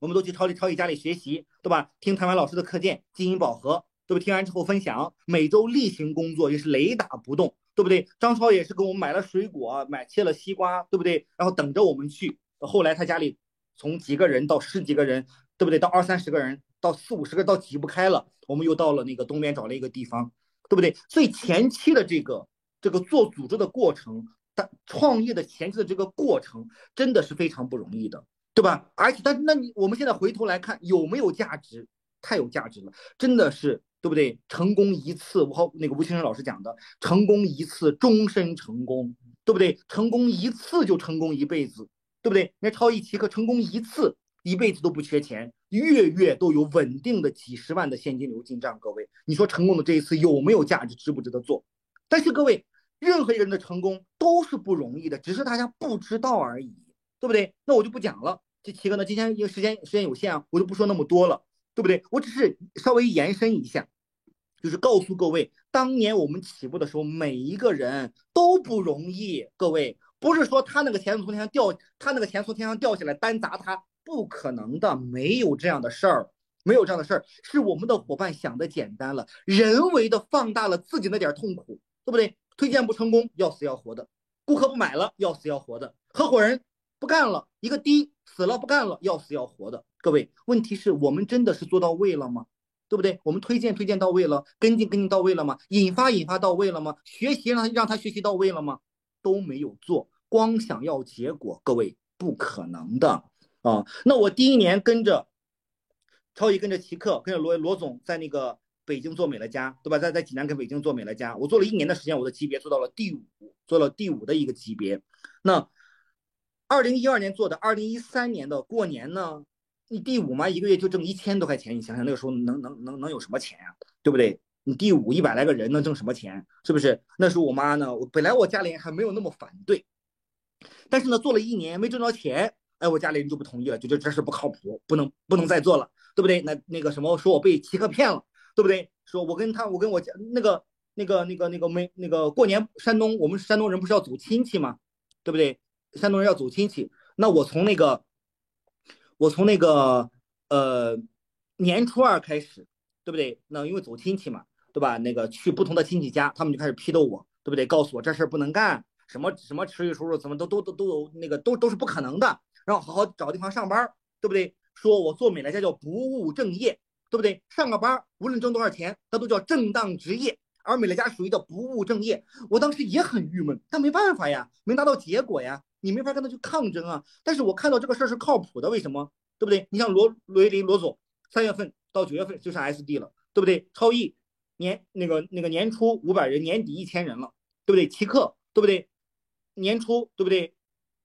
Speaker 1: 我们都去超力超毅家里学习，对吧？听台湾老师的课件，金银宝盒，对不对？听完之后分享，每周例行工作也是雷打不动，对不对？张超也是给我们买了水果，买切了西瓜，对不对？然后等着我们去。后来他家里从几个人到十几个人，对不对？到二三十个人，到四五十个，到挤不开了，我们又到了那个东边找了一个地方，对不对？所以前期的这个这个做组织的过程，但创业的前期的这个过程，真的是非常不容易的。对吧？而且，但那你我们现在回头来看，有没有价值？太有价值了，真的是，对不对？成功一次，我和那个吴清生老师讲的，成功一次，终身成功，对不对？成功一次就成功一辈子，对不对？那超一奇客成功一次，一辈子都不缺钱，月月都有稳定的几十万的现金流进账。各位，你说成功的这一次有没有价值？值不值得做？但是各位，任何一个人的成功都是不容易的，只是大家不知道而已。对不对？那我就不讲了。这七个呢，今天因为时间时间有限啊，我就不说那么多了，对不对？我只是稍微延伸一下，就是告诉各位，当年我们起步的时候，每一个人都不容易。各位，不是说他那个钱从天上掉，他那个钱从天上掉下来单砸他，不可能的，没有这样的事儿，没有这样的事儿，是我们的伙伴想的简单了，人为的放大了自己那点痛苦，对不对？推荐不成功，要死要活的；顾客不买了，要死要活的；合伙人。不干了，一个低死了，不干了，要死要活的。各位，问题是我们真的是做到位了吗？对不对？我们推荐推荐到位了，跟进跟进到位了吗？引发引发到位了吗？学习让让他学习到位了吗？都没有做，光想要结果，各位不可能的啊！那我第一年跟着超毅，跟着奇客，跟着罗罗总在那个北京做美乐家，对吧？在在济南跟北京做美乐家，我做了一年的时间，我的级别做到了第五，做了第五的一个级别。那。二零一二年做的，二零一三年的过年呢，你第五嘛，一个月就挣一千多块钱，你想想那个时候能能能能有什么钱呀，对不对？你第五一百来个人能挣什么钱？是不是？那时候我妈呢，我本来我家里人还没有那么反对，但是呢，做了一年没挣着钱，哎，我家里人就不同意了，觉得这事不靠谱，不能不能再做了，对不对？那那个什么，说我被奇客骗了，对不对？说我跟他，我跟我家那个那个那个那个没那个过年，山东我们山东人不是要走亲戚吗？对不对？山东人要走亲戚，那我从那个我从那个呃年初二开始，对不对？那因为走亲戚嘛，对吧？那个去不同的亲戚家，他们就开始批斗我，对不对？告诉我这事儿不能干，什么什么持续收入，怎么都都都都有那个都都是不可能的。然后好好找个地方上班，对不对？说我做美莱家叫不务正业，对不对？上个班无论挣多少钱，它都叫正当职业，而美莱家属于叫不务正业。我当时也很郁闷，但没办法呀，没拿到结果呀，你没法跟他去抗争啊。但是我看到这个事儿是靠谱的，为什么？对不对？你像罗罗伊林罗总，三月份到九月份就上 SD 了，对不对？超亿年那个那个年初五百人，年底一千人了，对不对？奇客对不对？年初对不对？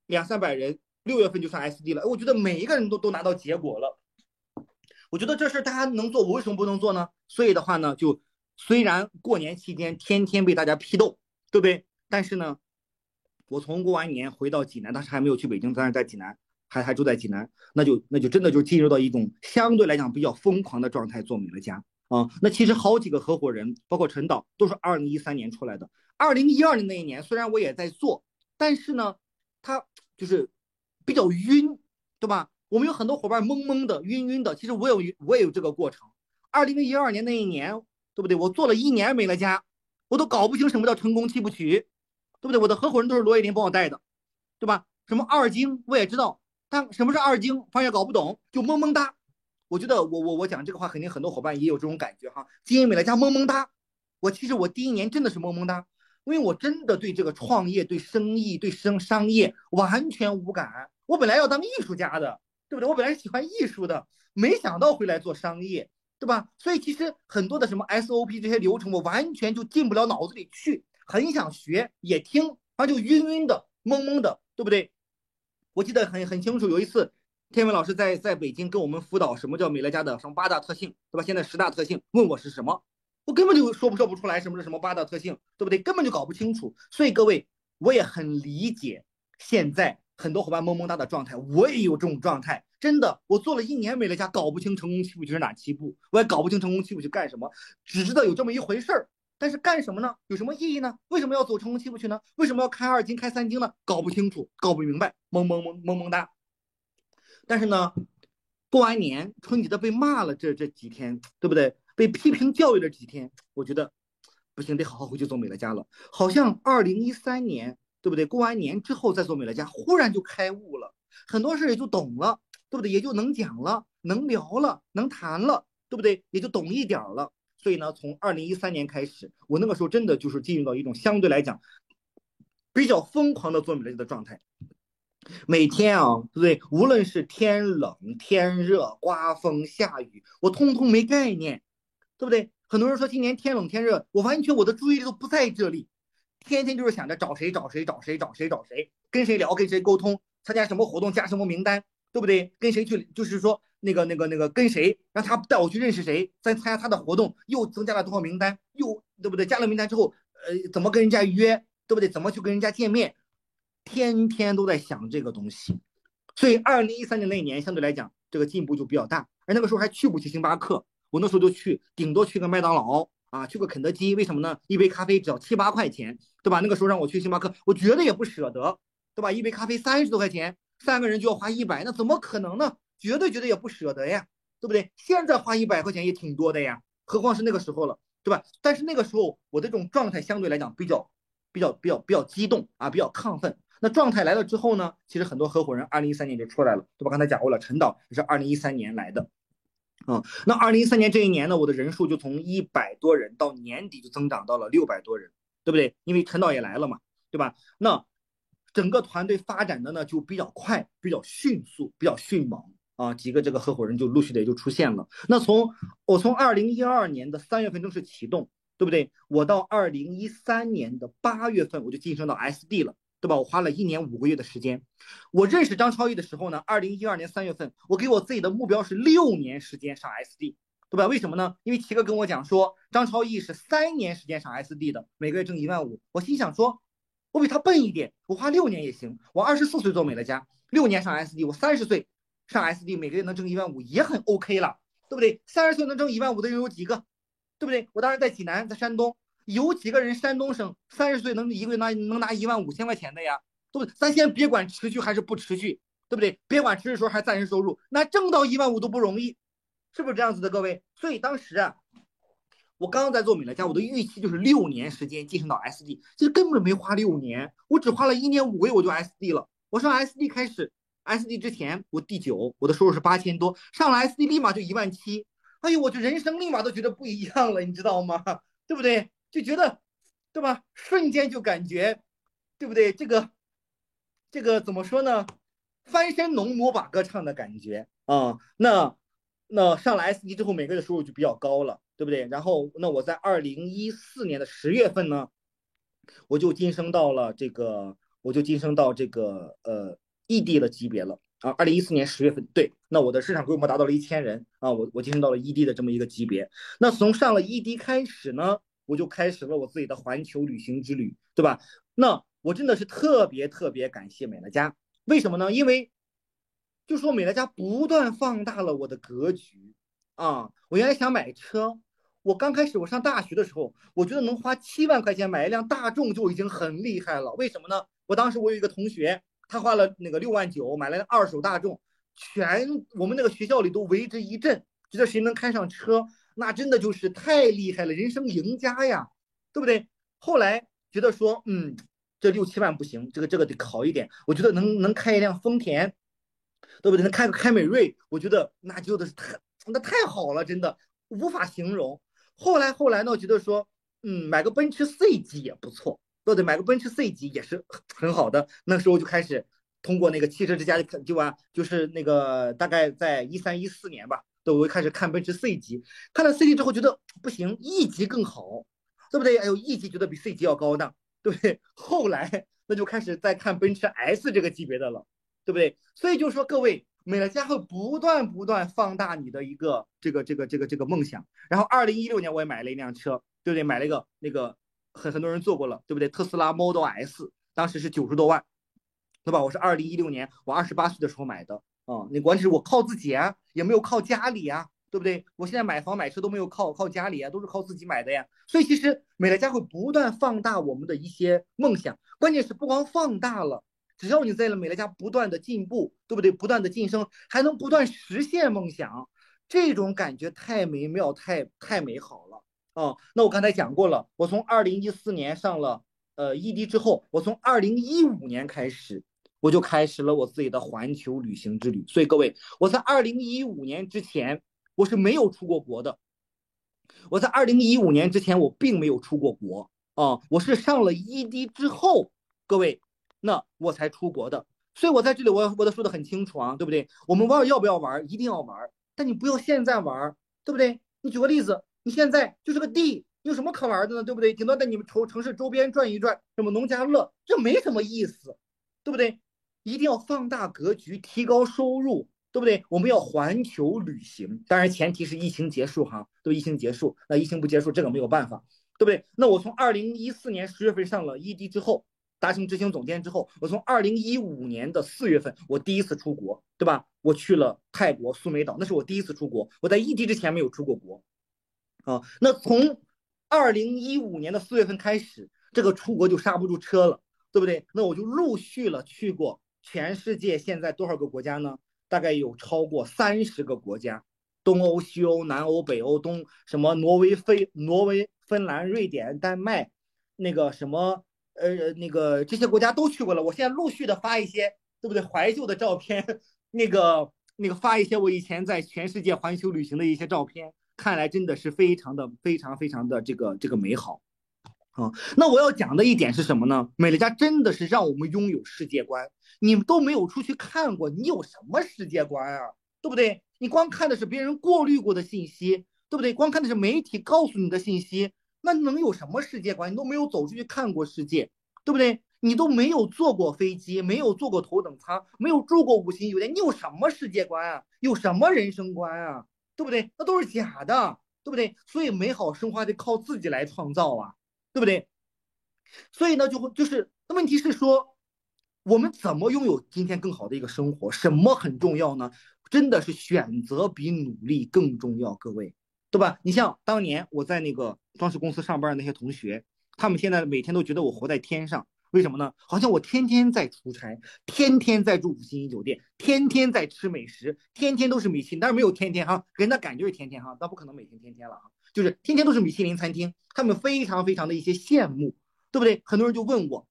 Speaker 1: 两三百人。六月份就算 SD 了，我觉得每一个人都都拿到结果了。我觉得这事大家能做，我为什么不能做呢？所以的话呢，就虽然过年期间天天被大家批斗，对不对？但是呢，我从过完年回到济南，当时还没有去北京，当时在济南，还还住在济南，那就那就真的就进入到一种相对来讲比较疯狂的状态，做美乐家啊。那其实好几个合伙人，包括陈导，都是二零一三年出来的。二零一二年那一年，虽然我也在做，但是呢，他就是。比较晕，对吧？我们有很多伙伴懵懵的、晕晕的。其实我有，我也有这个过程。二零一二年那一年，对不对？我做了一年美乐家，我都搞不清什么叫成功七部曲，对不对？我的合伙人都是罗叶林帮我带的，对吧？什么二经我也知道，但什么是二经，反正也搞不懂，就懵懵哒。我觉得我我我讲这个话，肯定很多伙伴也有这种感觉哈。经营美乐家懵懵哒，我其实我第一年真的是懵懵哒。因为我真的对这个创业、对生意、对商商业完全无感。我本来要当艺术家的，对不对？我本来是喜欢艺术的，没想到会来做商业，对吧？所以其实很多的什么 SOP 这些流程，我完全就进不了脑子里去。很想学，也听，反正就晕晕的、懵懵的，对不对？我记得很很清楚，有一次天文老师在在北京跟我们辅导什么叫美乐家的什么八大特性，对吧？现在十大特性，问我是什么？我根本就说不说不出来什么是什么八大特性，对不对？根本就搞不清楚。所以各位，我也很理解现在很多伙伴懵懵哒的状态，我也有这种状态。真的，我做了一年美乐家，搞不清成功七步曲是哪七步，我也搞不清成功七步曲干什么，只知道有这么一回事儿。但是干什么呢？有什么意义呢？为什么要走成功七步曲呢？为什么要开二经、开三经呢？搞不清楚，搞不明白，懵懵懵懵懵哒。但是呢，过完年春节的被骂了这这几天，对不对？被批评教育了几天，我觉得不行，得好好回去做美乐家了。好像二零一三年，对不对？过完年之后再做美乐家，忽然就开悟了，很多事也就懂了，对不对？也就能讲了，能聊了，能谈了，对不对？也就懂一点了。所以呢，从二零一三年开始，我那个时候真的就是进入到一种相对来讲比较疯狂的做美乐家的状态。每天啊，对不对？无论是天冷天热、刮风下雨，我通通没概念。对不对？很多人说今年天冷天热，我完全我的注意力都不在这里，天天就是想着找谁找谁找谁找谁找谁，跟谁聊跟谁沟通，参加什么活动加什么名单，对不对？跟谁去就是说那个那个那个跟谁让他带我去认识谁，再参加他的活动又增加了多少名单，又对不对？加了名单之后，呃，怎么跟人家约，对不对？怎么去跟人家见面，天天都在想这个东西，所以二零一三年那一年相对来讲这个进步就比较大，而那个时候还去不起星巴克。我那时候就去，顶多去个麦当劳啊，去个肯德基，为什么呢？一杯咖啡只要七八块钱，对吧？那个时候让我去星巴克，我觉得也不舍得，对吧？一杯咖啡三十多块钱，三个人就要花一百，那怎么可能呢？绝对绝对也不舍得呀，对不对？现在花一百块钱也挺多的呀，何况是那个时候了，对吧？但是那个时候我的这种状态相对来讲比较、比较、比较、比较激动啊，比较亢奋。那状态来了之后呢，其实很多合伙人二零一三年就出来了，对吧？刚才讲过了，陈导也是二零一三年来的。啊，那二零一三年这一年呢，我的人数就从一百多人到年底就增长到了六百多人，对不对？因为陈导也来了嘛，对吧？那整个团队发展的呢就比较快，比较迅速，比较迅猛啊，几个这个合伙人就陆续的也就出现了。那从我从二零一二年的三月份正式启动，对不对？我到二零一三年的八月份我就晋升到 SD 了。对吧？我花了一年五个月的时间。我认识张超毅的时候呢，二零一二年三月份，我给我自己的目标是六年时间上 SD，对吧？为什么呢？因为齐哥跟我讲说，张超毅是三年时间上 SD 的，每个月挣一万五。我心想说，我比他笨一点，我花六年也行。我二十四岁做美乐家，六年上 SD，我三十岁上 SD，每个月能挣一万五也很 OK 了，对不对？三十岁能挣一万五的人有几个？对不对？我当时在济南，在山东，有几个人山东省三十岁能一个月拿能拿一万五千块钱的呀？对不对？咱先别管持续还是不持续，对不对？别管持续时候还是暂时收入，那挣到一万五都不容易，是不是这样子的，各位？所以当时啊。我刚刚在做美乐家，我的预期就是六年时间晋升到 SD，其实根本没花六年，我只花了一年五个月我就 SD 了。我上 SD 开始，SD 之前我第九，我的收入是八千多，上了 SD 立马就一万七，哎呦，我就人生立马都觉得不一样了，你知道吗？对不对？就觉得，对吧？瞬间就感觉，对不对？这个，这个怎么说呢？翻身农奴把歌唱的感觉啊，那。那上了 SD 之后，每个月收入就比较高了，对不对？然后，那我在二零一四年的十月份呢，我就晋升到了这个，我就晋升到这个呃 ED 的级别了啊。二零一四年十月份，对，那我的市场规模达到了一千人啊，我我晋升到了 ED 的这么一个级别。那从上了 ED 开始呢，我就开始了我自己的环球旅行之旅，对吧？那我真的是特别特别感谢美乐家，为什么呢？因为就说美乐家不断放大了我的格局啊！我原来想买车，我刚开始我上大学的时候，我觉得能花七万块钱买一辆大众就已经很厉害了。为什么呢？我当时我有一个同学，他花了那个六万九买了二手大众，全我们那个学校里都为之一振，觉得谁能开上车，那真的就是太厉害了，人生赢家呀，对不对？后来觉得说，嗯，这六七万不行，这个这个得好一点，我觉得能能开一辆丰田。对不对？能开个凯美瑞，我觉得那就的是太那太好了，真的无法形容。后来后来呢，我觉得说，嗯，买个奔驰 C 级也不错，对不对？买个奔驰 C 级也是很好的。那时候就开始通过那个汽车之家就啊，就是那个大概在一三一四年吧，对，我开始看奔驰 C 级，看了 C 级之后觉得不行，E 级更好，对不对？哎呦，E 级觉得比 C 级要高档，对不对？后来那就开始在看奔驰 S 这个级别的了。对不对？所以就是说，各位，美乐家会不断不断放大你的一个这个这个这个这个梦想。然后，二零一六年我也买了一辆车，对不对？买了一个那个很很多人坐过了，对不对？特斯拉 Model S，当时是九十多万，对吧？我是二零一六年我二十八岁的时候买的啊。那关键是我靠自己啊，也没有靠家里啊，对不对？我现在买房买车都没有靠靠家里啊，都是靠自己买的呀。所以其实美乐家会不断放大我们的一些梦想，关键是不光放大了。只要你在了美乐家不断的进步，对不对？不断的晋升，还能不断实现梦想，这种感觉太美妙，太太美好了啊！那我刚才讲过了，我从二零一四年上了呃 ED 之后，我从二零一五年开始，我就开始了我自己的环球旅行之旅。所以各位，我在二零一五年之前，我是没有出过国的。我在二零一五年之前，我并没有出过国啊！我是上了 ED 之后，各位。那我才出国的，所以我在这里，我我都说的很清楚啊，对不对？我们玩要不要玩？一定要玩，但你不要现在玩，对不对？你举个例子，你现在就是个地，有什么可玩的呢？对不对？顶多在你们城城市周边转一转，什么农家乐，这没什么意思，对不对？一定要放大格局，提高收入，对不对？我们要环球旅行，当然前提是疫情结束哈，都疫情结束，那疫情不结束，这个没有办法，对不对？那我从二零一四年十月份上了 ED 之后。达成执行总监之后，我从二零一五年的四月份，我第一次出国，对吧？我去了泰国苏梅岛，那是我第一次出国。我在异地之前没有出过国，啊，那从二零一五年的四月份开始，这个出国就刹不住车了，对不对？那我就陆续了去过全世界现在多少个国家呢？大概有超过三十个国家，东欧、西欧、南欧、北欧、东什么挪威、非、挪威、芬兰、瑞典、丹麦，那个什么。呃，那个这些国家都去过了，我现在陆续的发一些，对不对？怀旧的照片，那个那个发一些我以前在全世界环球旅行的一些照片，看来真的是非常的非常非常的这个这个美好，啊，那我要讲的一点是什么呢？美乐家真的是让我们拥有世界观，你们都没有出去看过，你有什么世界观啊？对不对？你光看的是别人过滤过的信息，对不对？光看的是媒体告诉你的信息。那能有什么世界观？你都没有走出去看过世界，对不对？你都没有坐过飞机，没有坐过头等舱，没有住过五星酒店，你有什么世界观啊？有什么人生观啊？对不对？那都是假的，对不对？所以美好生活还得靠自己来创造啊，对不对？所以呢，就会就是那问题是说，我们怎么拥有今天更好的一个生活？什么很重要呢？真的是选择比努力更重要，各位，对吧？你像当年我在那个装饰公司上班的那些同学，他们现在每天都觉得我活在天上。为什么呢？好像我天天在出差，天天在住五星级酒店，天天在吃美食，天天都是米其林，但是没有天天哈，给人的感觉是天天哈，那不可能每天天天了啊，就是天天都是米其林餐厅，他们非常非常的一些羡慕，对不对？很多人就问我，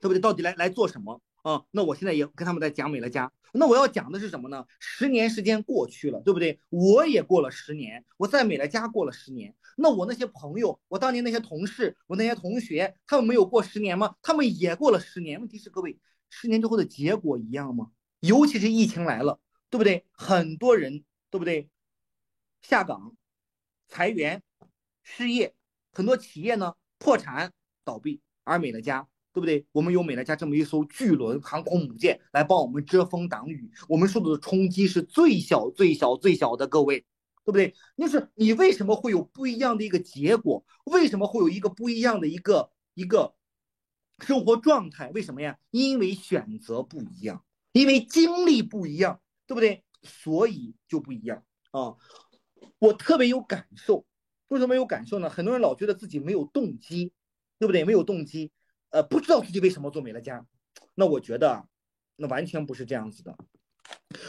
Speaker 1: 对不对？到底来来做什么啊？那我现在也跟他们在讲美乐家。那我要讲的是什么呢？十年时间过去了，对不对？我也过了十年，我在美乐家过了十年。那我那些朋友，我当年那些同事，我那些同学，他们没有过十年吗？他们也过了十年。问题是，各位，十年之后的结果一样吗？尤其是疫情来了，对不对？很多人，对不对？下岗、裁员、失业，很多企业呢破产倒闭，而美乐家。对不对？我们有美乐家这么一艘巨轮航空母舰来帮我们遮风挡雨，我们受到的冲击是最小、最小、最小的。各位，对不对？就是你为什么会有不一样的一个结果？为什么会有一个不一样的一个一个生活状态？为什么呀？因为选择不一样，因为经历不一样，对不对？所以就不一样啊！我特别有感受，为什么有感受呢？很多人老觉得自己没有动机，对不对？没有动机。呃，不知道自己为什么做美乐家，那我觉得，那完全不是这样子的。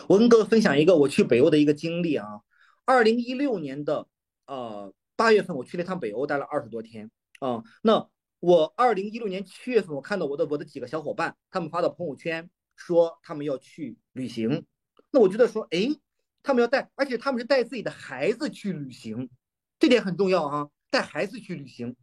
Speaker 1: 我跟各位分享一个我去北欧的一个经历啊。二零一六年的呃八月份，我去了一趟北欧，待了二十多天啊。那我二零一六年七月份，我看到我的我的几个小伙伴，他们发到朋友圈说他们要去旅行。那我觉得说，哎，他们要带，而且他们是带自己的孩子去旅行，这点很重要啊，带孩子去旅行。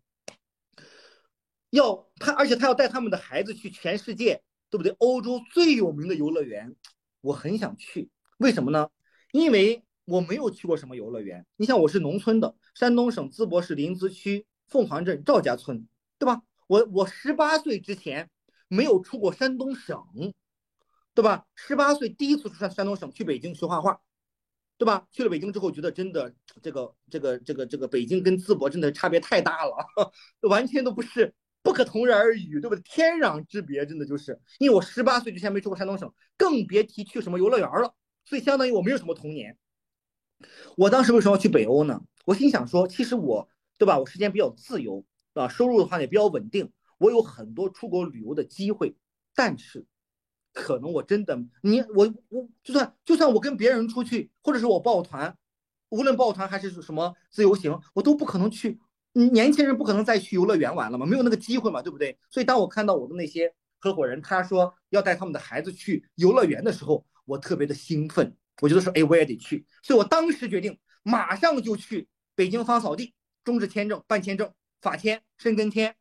Speaker 1: 要他，而且他要带他们的孩子去全世界，对不对？欧洲最有名的游乐园，我很想去。为什么呢？因为我没有去过什么游乐园。你像我是农村的，山东省淄博市临淄区凤凰镇赵家村，对吧？我我十八岁之前没有出过山东省，对吧？十八岁第一次出山山东省，去北京学画画，对吧？去了北京之后，觉得真的这个这个这个这个北京跟淄博真的差别太大了，完全都不是。不可同日而语，对不对？天壤之别，真的就是，因为我十八岁之前没出过山东省，更别提去什么游乐园了，所以相当于我没有什么童年。我当时为什么要去北欧呢？我心想说，其实我，对吧？我时间比较自由，啊，收入的话也比较稳定，我有很多出国旅游的机会。但是，可能我真的，你我我就算就算我跟别人出去，或者是我抱团，无论抱团还是什么自由行，我都不可能去。年轻人不可能再去游乐园玩了嘛，没有那个机会嘛，对不对？所以当我看到我的那些合伙人，他说要带他们的孩子去游乐园的时候，我特别的兴奋，我觉得说，哎，我也得去。所以我当时决定，马上就去北京方扫地，终止签证，办签证，法签，申根签，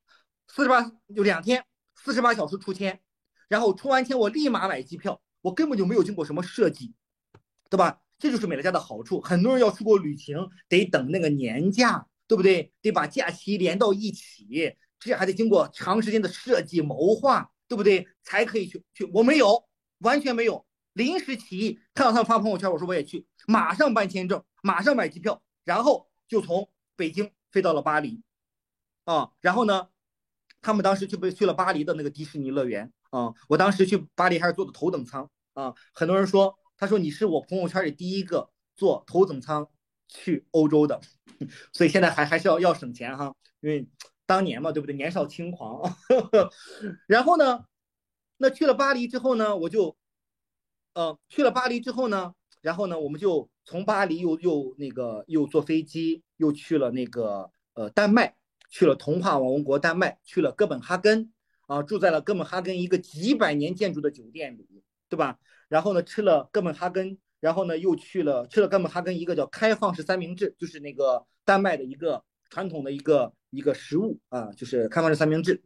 Speaker 1: 四十八有两天，四十八小时出签，然后出完签我立马买机票，我根本就没有经过什么设计，对吧？这就是美乐家的好处。很多人要出国旅行，得等那个年假。对不对？得把假期连到一起，这还得经过长时间的设计谋划，对不对？才可以去去。我没有，完全没有，临时起意看到他们发朋友圈，我说我也去，马上办签证，马上买机票，然后就从北京飞到了巴黎，啊，然后呢，他们当时就被去了巴黎的那个迪士尼乐园，啊，我当时去巴黎还是坐的头等舱，啊，很多人说，他说你是我朋友圈里第一个坐头等舱。去欧洲的，所以现在还还是要要省钱哈，因为当年嘛，对不对？年少轻狂。然后呢，那去了巴黎之后呢，我就，呃，去了巴黎之后呢，然后呢，我们就从巴黎又又那个又坐飞机又去了那个呃丹麦，去了童话王国丹麦，去了哥本哈根啊，住在了哥本哈根一个几百年建筑的酒店里，对吧？然后呢，吃了哥本哈根。然后呢，又去了去了哥本哈根一个叫开放式三明治，就是那个丹麦的一个传统的一个一个食物啊，就是开放式三明治。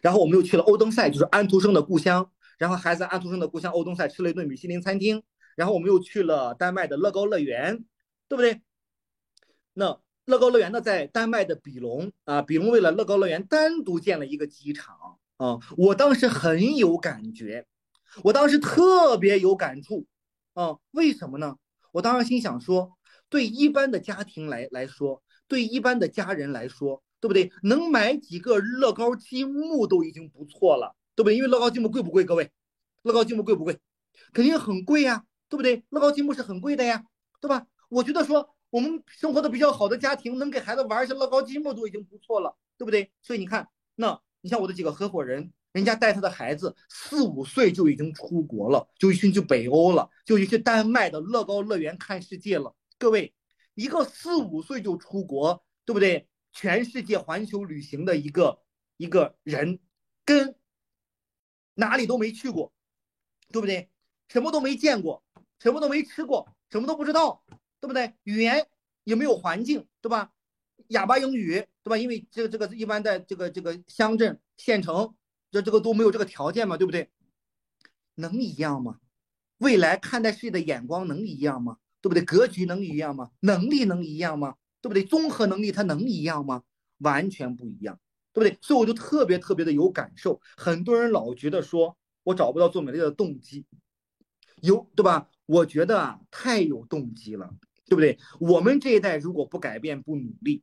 Speaker 1: 然后我们又去了欧登塞，就是安徒生的故乡。然后还在安徒生的故乡欧登塞吃了一顿米其林餐厅。然后我们又去了丹麦的乐高乐园，对不对？那乐高乐园呢，在丹麦的比隆啊，比隆为了乐高乐园单独建了一个机场啊。我当时很有感觉，我当时特别有感触。啊，为什么呢？我当时心想说，对一般的家庭来来说，对一般的家人来说，对不对？能买几个乐高积木都已经不错了，对不对？因为乐高积木贵不贵？各位，乐高积木贵不贵？肯定很贵呀，对不对？乐高积木是很贵的呀，对吧？我觉得说我们生活的比较好的家庭，能给孩子玩一些乐高积木都已经不错了，对不对？所以你看，那你像我的几个合伙人，人家带他的孩子四五岁就已经出国了，就已经去北欧了，就去丹麦的乐高乐园看世界了。各位，一个四五岁就出国，对不对？全世界环球旅行的一个一个人，跟哪里都没去过，对不对？什么都没见过，什么都没吃过，什么都不知道，对不对？语言也没有环境，对吧？哑巴英语，对吧？因为这个这个一般在这个这个乡镇县城，这这个都没有这个条件嘛，对不对？能一样吗？未来看待世界的眼光能一样吗？对不对？格局能一样吗？能力能一样吗？对不对？综合能力它能一样吗？完全不一样，对不对？所以我就特别特别的有感受。很多人老觉得说我找不到做美丽的动机，有对吧？我觉得啊，太有动机了，对不对？我们这一代如果不改变不努力，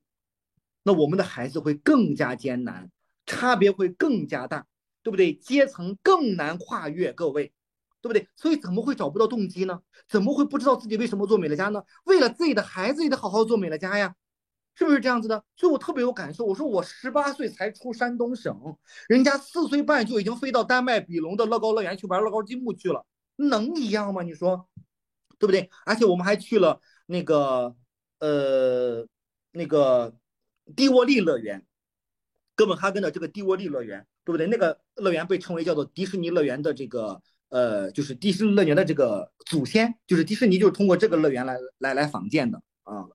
Speaker 1: 那我们的孩子会更加艰难，差别会更加大，对不对？阶层更难跨越，各位。对不对？所以怎么会找不到动机呢？怎么会不知道自己为什么做美乐家呢？为了自己的孩子也得好好做美乐家呀，是不是这样子的？所以我特别有感受。我说我十八岁才出山东省，人家四岁半就已经飞到丹麦比隆的乐高乐园去玩乐高积木去了，能一样吗？你说，对不对？而且我们还去了那个呃那个蒂沃利乐园，哥本哈根的这个蒂沃利乐园，对不对？那个乐园被称为叫做迪士尼乐园的这个。呃，就是迪士尼乐园的这个祖先，就是迪士尼，就是通过这个乐园来来来仿建的啊。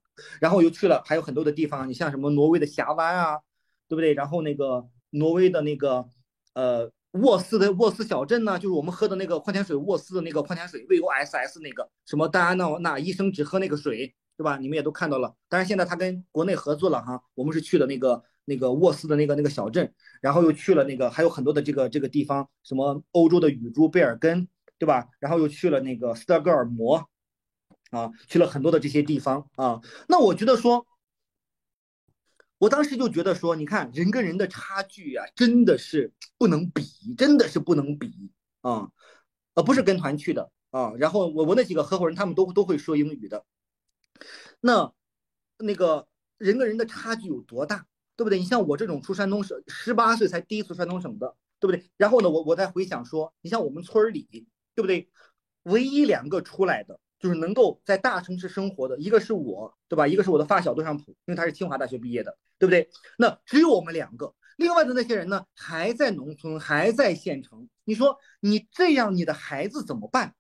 Speaker 1: 然后又去了，还有很多的地方，你像什么挪威的峡湾啊，对不对？然后那个挪威的那个呃沃斯的沃斯小镇呢，就是我们喝的那个矿泉水，沃斯的那个矿泉水 V O S S 那个什么戴安娜那医生只喝那个水，对吧？你们也都看到了。当然现在他跟国内合作了哈，我们是去的那个。那个沃斯的那个那个小镇，然后又去了那个还有很多的这个这个地方，什么欧洲的雨珠贝尔根，对吧？然后又去了那个斯德哥尔摩，啊，去了很多的这些地方啊。那我觉得说，我当时就觉得说，你看人跟人的差距啊，真的是不能比，真的是不能比啊。呃，不是跟团去的啊。然后我我那几个合伙人他们都都会说英语的，那那个人跟人的差距有多大？对不对？你像我这种出山东省，十八岁才第一次山东省的，对不对？然后呢，我我再回想说，你像我们村里，对不对？唯一两个出来的，就是能够在大城市生活的，一个是我，对吧？一个是我的发小杜尚普，因为他是清华大学毕业的，对不对？那只有我们两个，另外的那些人呢，还在农村，还在县城。你说你这样，你的孩子怎么办？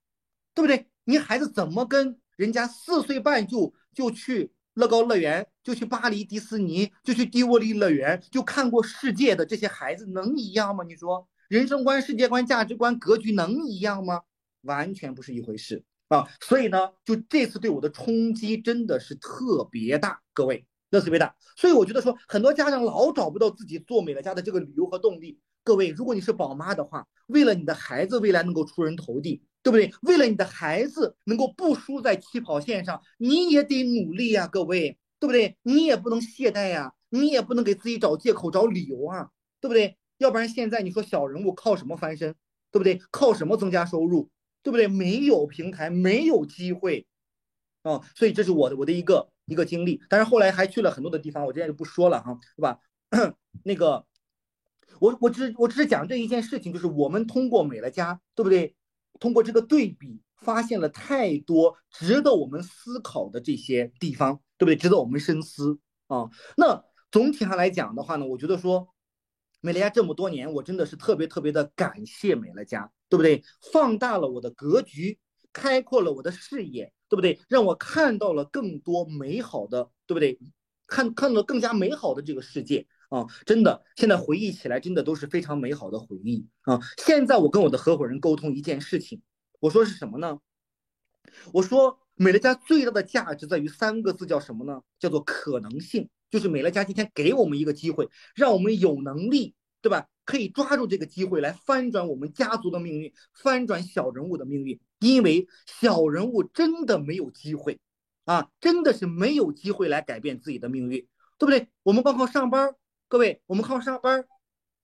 Speaker 1: 对不对？你孩子怎么跟人家四岁半就就去？乐高乐园就去巴黎迪士尼，就去迪沃利乐园，就看过世界的这些孩子能一样吗？你说人生观、世界观、价值观、格局能一样吗？完全不是一回事啊！所以呢，就这次对我的冲击真的是特别大，各位，那特别大。所以我觉得说，很多家长老找不到自己做美乐家的这个理由和动力。各位，如果你是宝妈的话，为了你的孩子未来能够出人头地。对不对？为了你的孩子能够不输在起跑线上，你也得努力呀，各位，对不对？你也不能懈怠呀，你也不能给自己找借口、找理由啊，对不对？要不然现在你说小人物靠什么翻身？对不对？靠什么增加收入？对不对？没有平台，没有机会啊，所以这是我的我的一个一个经历。但是后来还去了很多的地方，我今天就不说了哈，对吧？那个，我我只我只是讲这一件事情，就是我们通过美乐家，对不对？通过这个对比，发现了太多值得我们思考的这些地方，对不对？值得我们深思啊。那总体上来讲的话呢，我觉得说，美乐家这么多年，我真的是特别特别的感谢美乐家，对不对？放大了我的格局，开阔了我的视野，对不对？让我看到了更多美好的，对不对？看看到更加美好的这个世界。啊，真的，现在回忆起来，真的都是非常美好的回忆啊！现在我跟我的合伙人沟通一件事情，我说是什么呢？我说美乐家最大的价值在于三个字，叫什么呢？叫做可能性。就是美乐家今天给我们一个机会，让我们有能力，对吧？可以抓住这个机会来翻转我们家族的命运，翻转小人物的命运。因为小人物真的没有机会啊，真的是没有机会来改变自己的命运，对不对？我们光靠上班。各位，我们靠上班，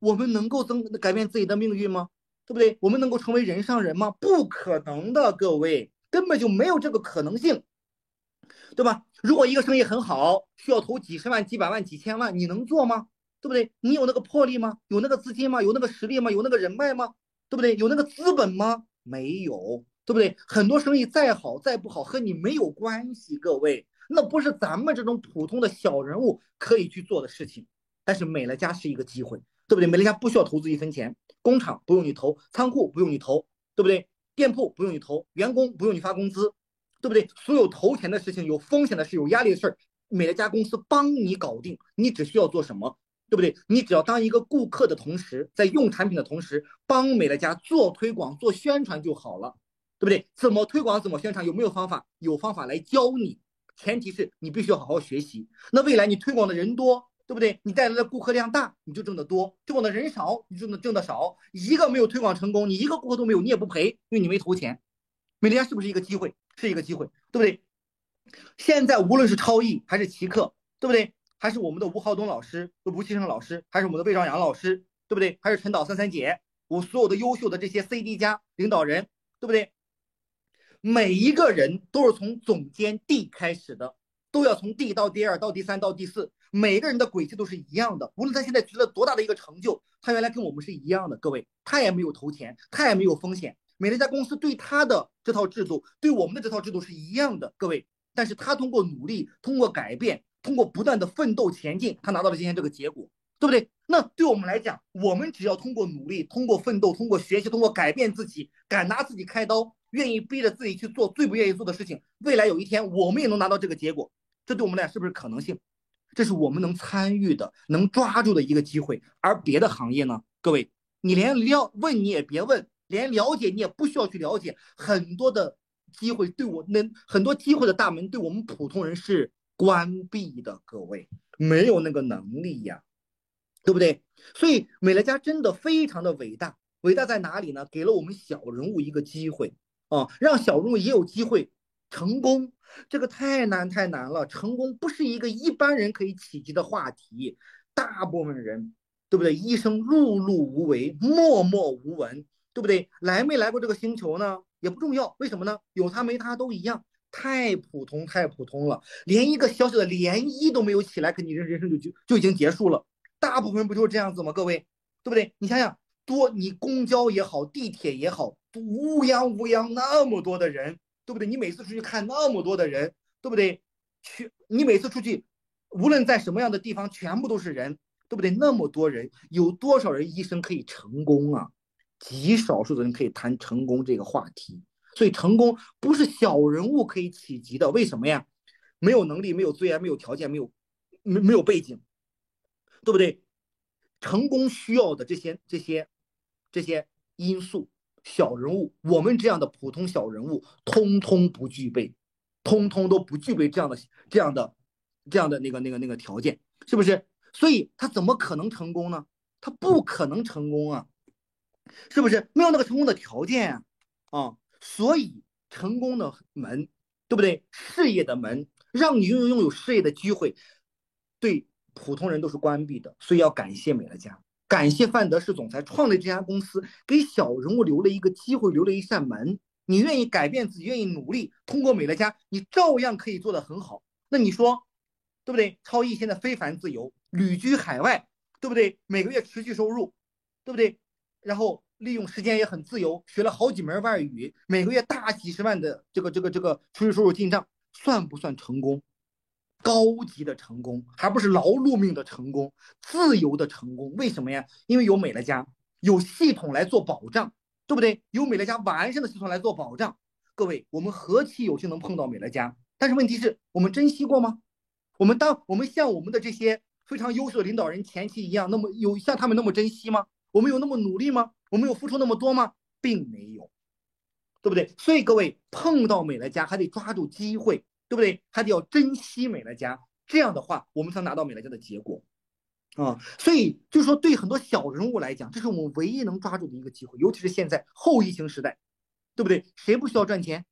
Speaker 1: 我们能够增改变自己的命运吗？对不对？我们能够成为人上人吗？不可能的，各位，根本就没有这个可能性，对吧？如果一个生意很好，需要投几十万、几百万、几千万，你能做吗？对不对？你有那个魄力吗？有那个资金吗？有那个实力吗？有那个人脉吗？对不对？有那个资本吗？没有，对不对？很多生意再好再不好，和你没有关系，各位，那不是咱们这种普通的小人物可以去做的事情。但是美乐家是一个机会，对不对？美乐家不需要投资一分钱，工厂不用你投，仓库不用你投，对不对？店铺不用你投，员工不用你发工资，对不对？所有投钱的事情、有风险的事、有压力的事儿，美乐家公司帮你搞定。你只需要做什么，对不对？你只要当一个顾客的同时，在用产品的同时，帮美乐家做推广、做宣传就好了，对不对？怎么推广、怎么宣传，有没有方法？有方法来教你，前提是你必须要好好学习。那未来你推广的人多。对不对？你带来的顾客量大，你就挣得多；推广的人少，你就能挣得少。一个没有推广成功，你一个顾客都没有，你也不赔，因为你没投钱。美乐家是不是一个机会？是一个机会，对不对？现在无论是超易还是奇客，对不对？还是我们的吴浩东老师、吴其生老师，还是我们的魏兆阳老师，对不对？还是陈导三三姐，我所有的优秀的这些 CD 加领导人，对不对？每一个人都是从总监 D 开始的，都要从 D 到第二到第三到第四。每个人的轨迹都是一样的，无论他现在取得多大的一个成就，他原来跟我们是一样的。各位，他也没有投钱，他也没有风险。美乐家公司对他的这套制度，对我们的这套制度是一样的。各位，但是他通过努力，通过改变，通过不断的奋斗前进，他拿到了今天这个结果，对不对？那对我们来讲，我们只要通过努力，通过奋斗，通过学习，通过改变自己，敢拿自己开刀，愿意逼着自己去做最不愿意做的事情，未来有一天我们也能拿到这个结果。这对我们俩是不是可能性？这是我们能参与的、能抓住的一个机会，而别的行业呢？各位，你连了问你也别问，连了解你也不需要去了解。很多的机会对我那很多机会的大门对我们普通人是关闭的，各位没有那个能力呀，对不对？所以美乐家真的非常的伟大，伟大在哪里呢？给了我们小人物一个机会啊，让小人物也有机会成功。这个太难太难了，成功不是一个一般人可以企及的话题。大部分人，对不对？一生碌碌无为，默默无闻，对不对？来没来过这个星球呢？也不重要，为什么呢？有他没他都一样，太普通太普通了，连一个小小的涟漪都没有起来，可你人人生就就就已经结束了。大部分不就是这样子吗？各位，对不对？你想想，多你公交也好，地铁也好，乌泱乌泱那么多的人。对不对？你每次出去看那么多的人，对不对？去，你每次出去，无论在什么样的地方，全部都是人，对不对？那么多人，有多少人一生可以成功啊？极少数的人可以谈成功这个话题。所以，成功不是小人物可以企及的。为什么呀？没有能力，没有资源，没有条件，没有没没有背景，对不对？成功需要的这些这些这些因素。小人物，我们这样的普通小人物，通通不具备，通通都不具备这样的、这样的、这样的那个、那个、那个条件，是不是？所以他怎么可能成功呢？他不可能成功啊，是不是？没有那个成功的条件啊，啊，所以成功的门，对不对？事业的门，让你拥有拥有事业的机会，对普通人都是关闭的，所以要感谢美乐家。感谢范德士总裁创立这家公司，给小人物留了一个机会，留了一扇门。你愿意改变自己，愿意努力，通过美乐家，你照样可以做得很好。那你说，对不对？超毅现在非凡自由，旅居海外，对不对？每个月持续收入，对不对？然后利用时间也很自由，学了好几门外语，每个月大几十万的这个这个这个持续收入进账，算不算成功？高级的成功，还不是劳碌命的成功，自由的成功。为什么呀？因为有美乐家，有系统来做保障，对不对？有美乐家完善的系统来做保障。各位，我们何其有幸能碰到美乐家，但是问题是我们珍惜过吗？我们当我们像我们的这些非常优秀的领导人前期一样，那么有像他们那么珍惜吗？我们有那么努力吗？我们有付出那么多吗？并没有，对不对？所以各位碰到美乐家还得抓住机会。对不对？还得要珍惜美乐家，这样的话，我们才拿到美乐家的结果啊。所以就是说，对很多小人物来讲，这是我们唯一能抓住的一个机会，尤其是现在后疫情时代，对不对？谁不需要赚钱？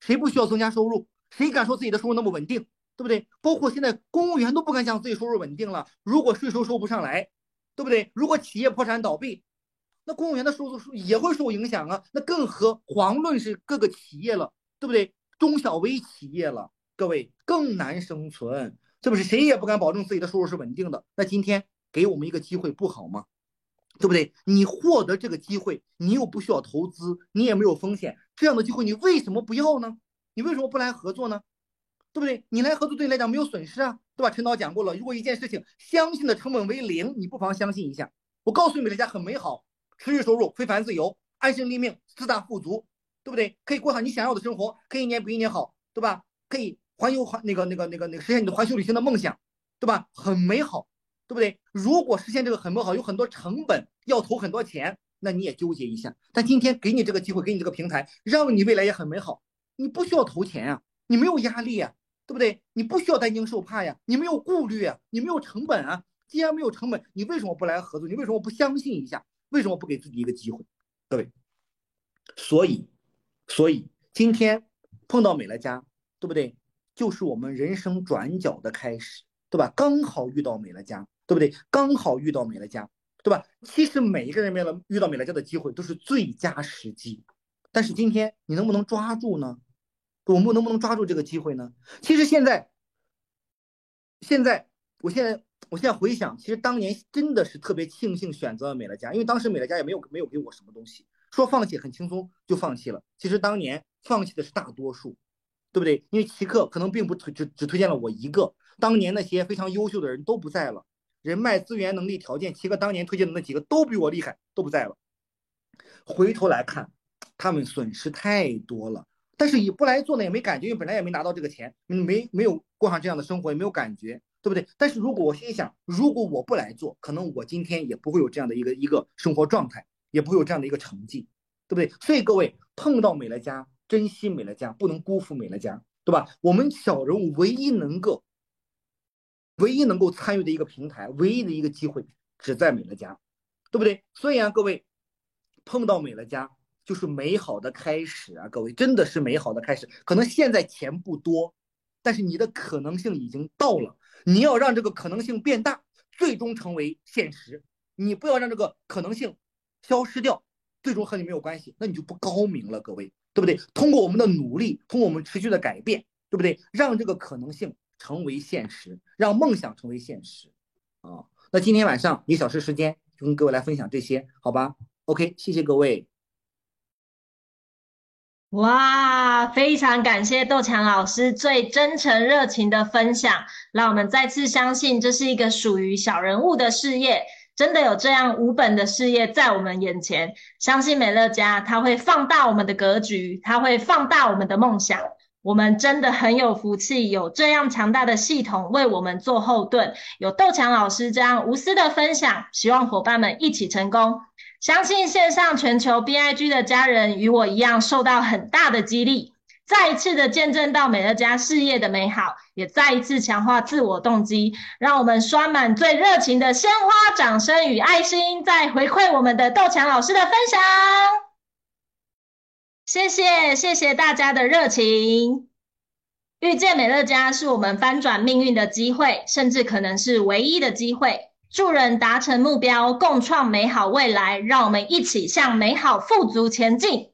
Speaker 1: 谁不需要增加收入？谁敢说自己的收入那么稳定？对不对？包括现在公务员都不敢讲自己收入稳定了，如果税收收不上来，对不对？如果企业破产倒闭，那公务员的收入也会受影响啊。那更何遑论是各个企业了，对不对？中小微企业了，各位更难生存，是不是？谁也不敢保证自己的收入是稳定的。那今天给我们一个机会不好吗？对不对？你获得这个机会，你又不需要投资，你也没有风险，这样的机会你为什么不要呢？你为什么不来合作呢？对不对？你来合作对你来讲没有损失啊，对吧？陈导讲过了，如果一件事情相信的成本为零，你不妨相信一下。我告诉你，美乐家很美好，持续收入，非凡自由，安身立命，四大富足，对不对？可以过上你想要的生活，可以一年比一年好，对吧？可以环游环那个那个那个那个实现你的环球旅行的梦想，对吧？很美好。对不对？如果实现这个很美好，有很多成本，要投很多钱，那你也纠结一下。但今天给你这个机会，给你这个平台，让你未来也很美好。你不需要投钱啊，你没有压力啊，对不对？你不需要担惊受怕呀，你没有顾虑啊，你没有成本啊。既然没有成本，你为什么不来合作？你为什么不相信一下？为什么不给自己一个机会？各位，所以，所以今天碰到美乐家，对不对？就是我们人生转角的开始，对吧？刚好遇到美乐家。对不对？刚好遇到美乐家，对吧？其实每一个人面了遇到美乐家的机会都是最佳时机，但是今天你能不能抓住呢？我们能不能抓住这个机会呢？其实现在，现在，我现在，我现在回想，其实当年真的是特别庆幸选择了美乐家，因为当时美乐家也没有没有给我什么东西，说放弃很轻松就放弃了。其实当年放弃的是大多数，对不对？因为奇客可能并不推只只推荐了我一个，当年那些非常优秀的人都不在了。人脉、资源、能力、条件，七个当年推荐的那几个都比我厉害，都不在了。回头来看，他们损失太多了。但是你不来做呢，也没感觉，因为本来也没拿到这个钱，没没有过上这样的生活，也没有感觉，对不对？但是如果我心想，如果我不来做，可能我今天也不会有这样的一个一个生活状态，也不会有这样的一个成绩，对不对？所以各位碰到美乐家，珍惜美乐家，不能辜负美乐家，对吧？我们小人物唯一能够。唯一能够参与的一个平台，唯一的一个机会，只在美乐家，对不对？所以啊，各位碰到美乐家就是美好的开始啊！各位真的是美好的开始。可能现在钱不多，但是你的可能性已经到了。你要让这个可能性变大，最终成为现实。你不要让这个可能性消失掉，最终和你没有关系，那你就不高明了，各位，对不对？通过我们的努力，通过我们持续的改变，对不对？让这个可能性。成为现实，让梦想成为现实，啊，那今天晚上一小时时间就跟各位来分享这些，好吧？OK，谢谢各位。
Speaker 2: 哇，非常感谢窦强老师最真诚热情的分享，让我们再次相信这是一个属于小人物的事业，真的有这样无本的事业在我们眼前，相信美乐家它会放大我们的格局，它会放大我们的梦想。我们真的很有福气，有这样强大的系统为我们做后盾，有窦强老师这样无私的分享，希望伙伴们一起成功。相信线上全球 BIG 的家人与我一样受到很大的激励，再一次的见证到美乐家事业的美好，也再一次强化自我动机，让我们刷满最热情的鲜花、掌声与爱心，再回馈我们的窦强老师的分享。谢谢谢谢大家的热情，遇见美乐家是我们翻转命运的机会，甚至可能是唯一的机会。助人达成目标，共创美好未来，让我们一起向美好富足前进。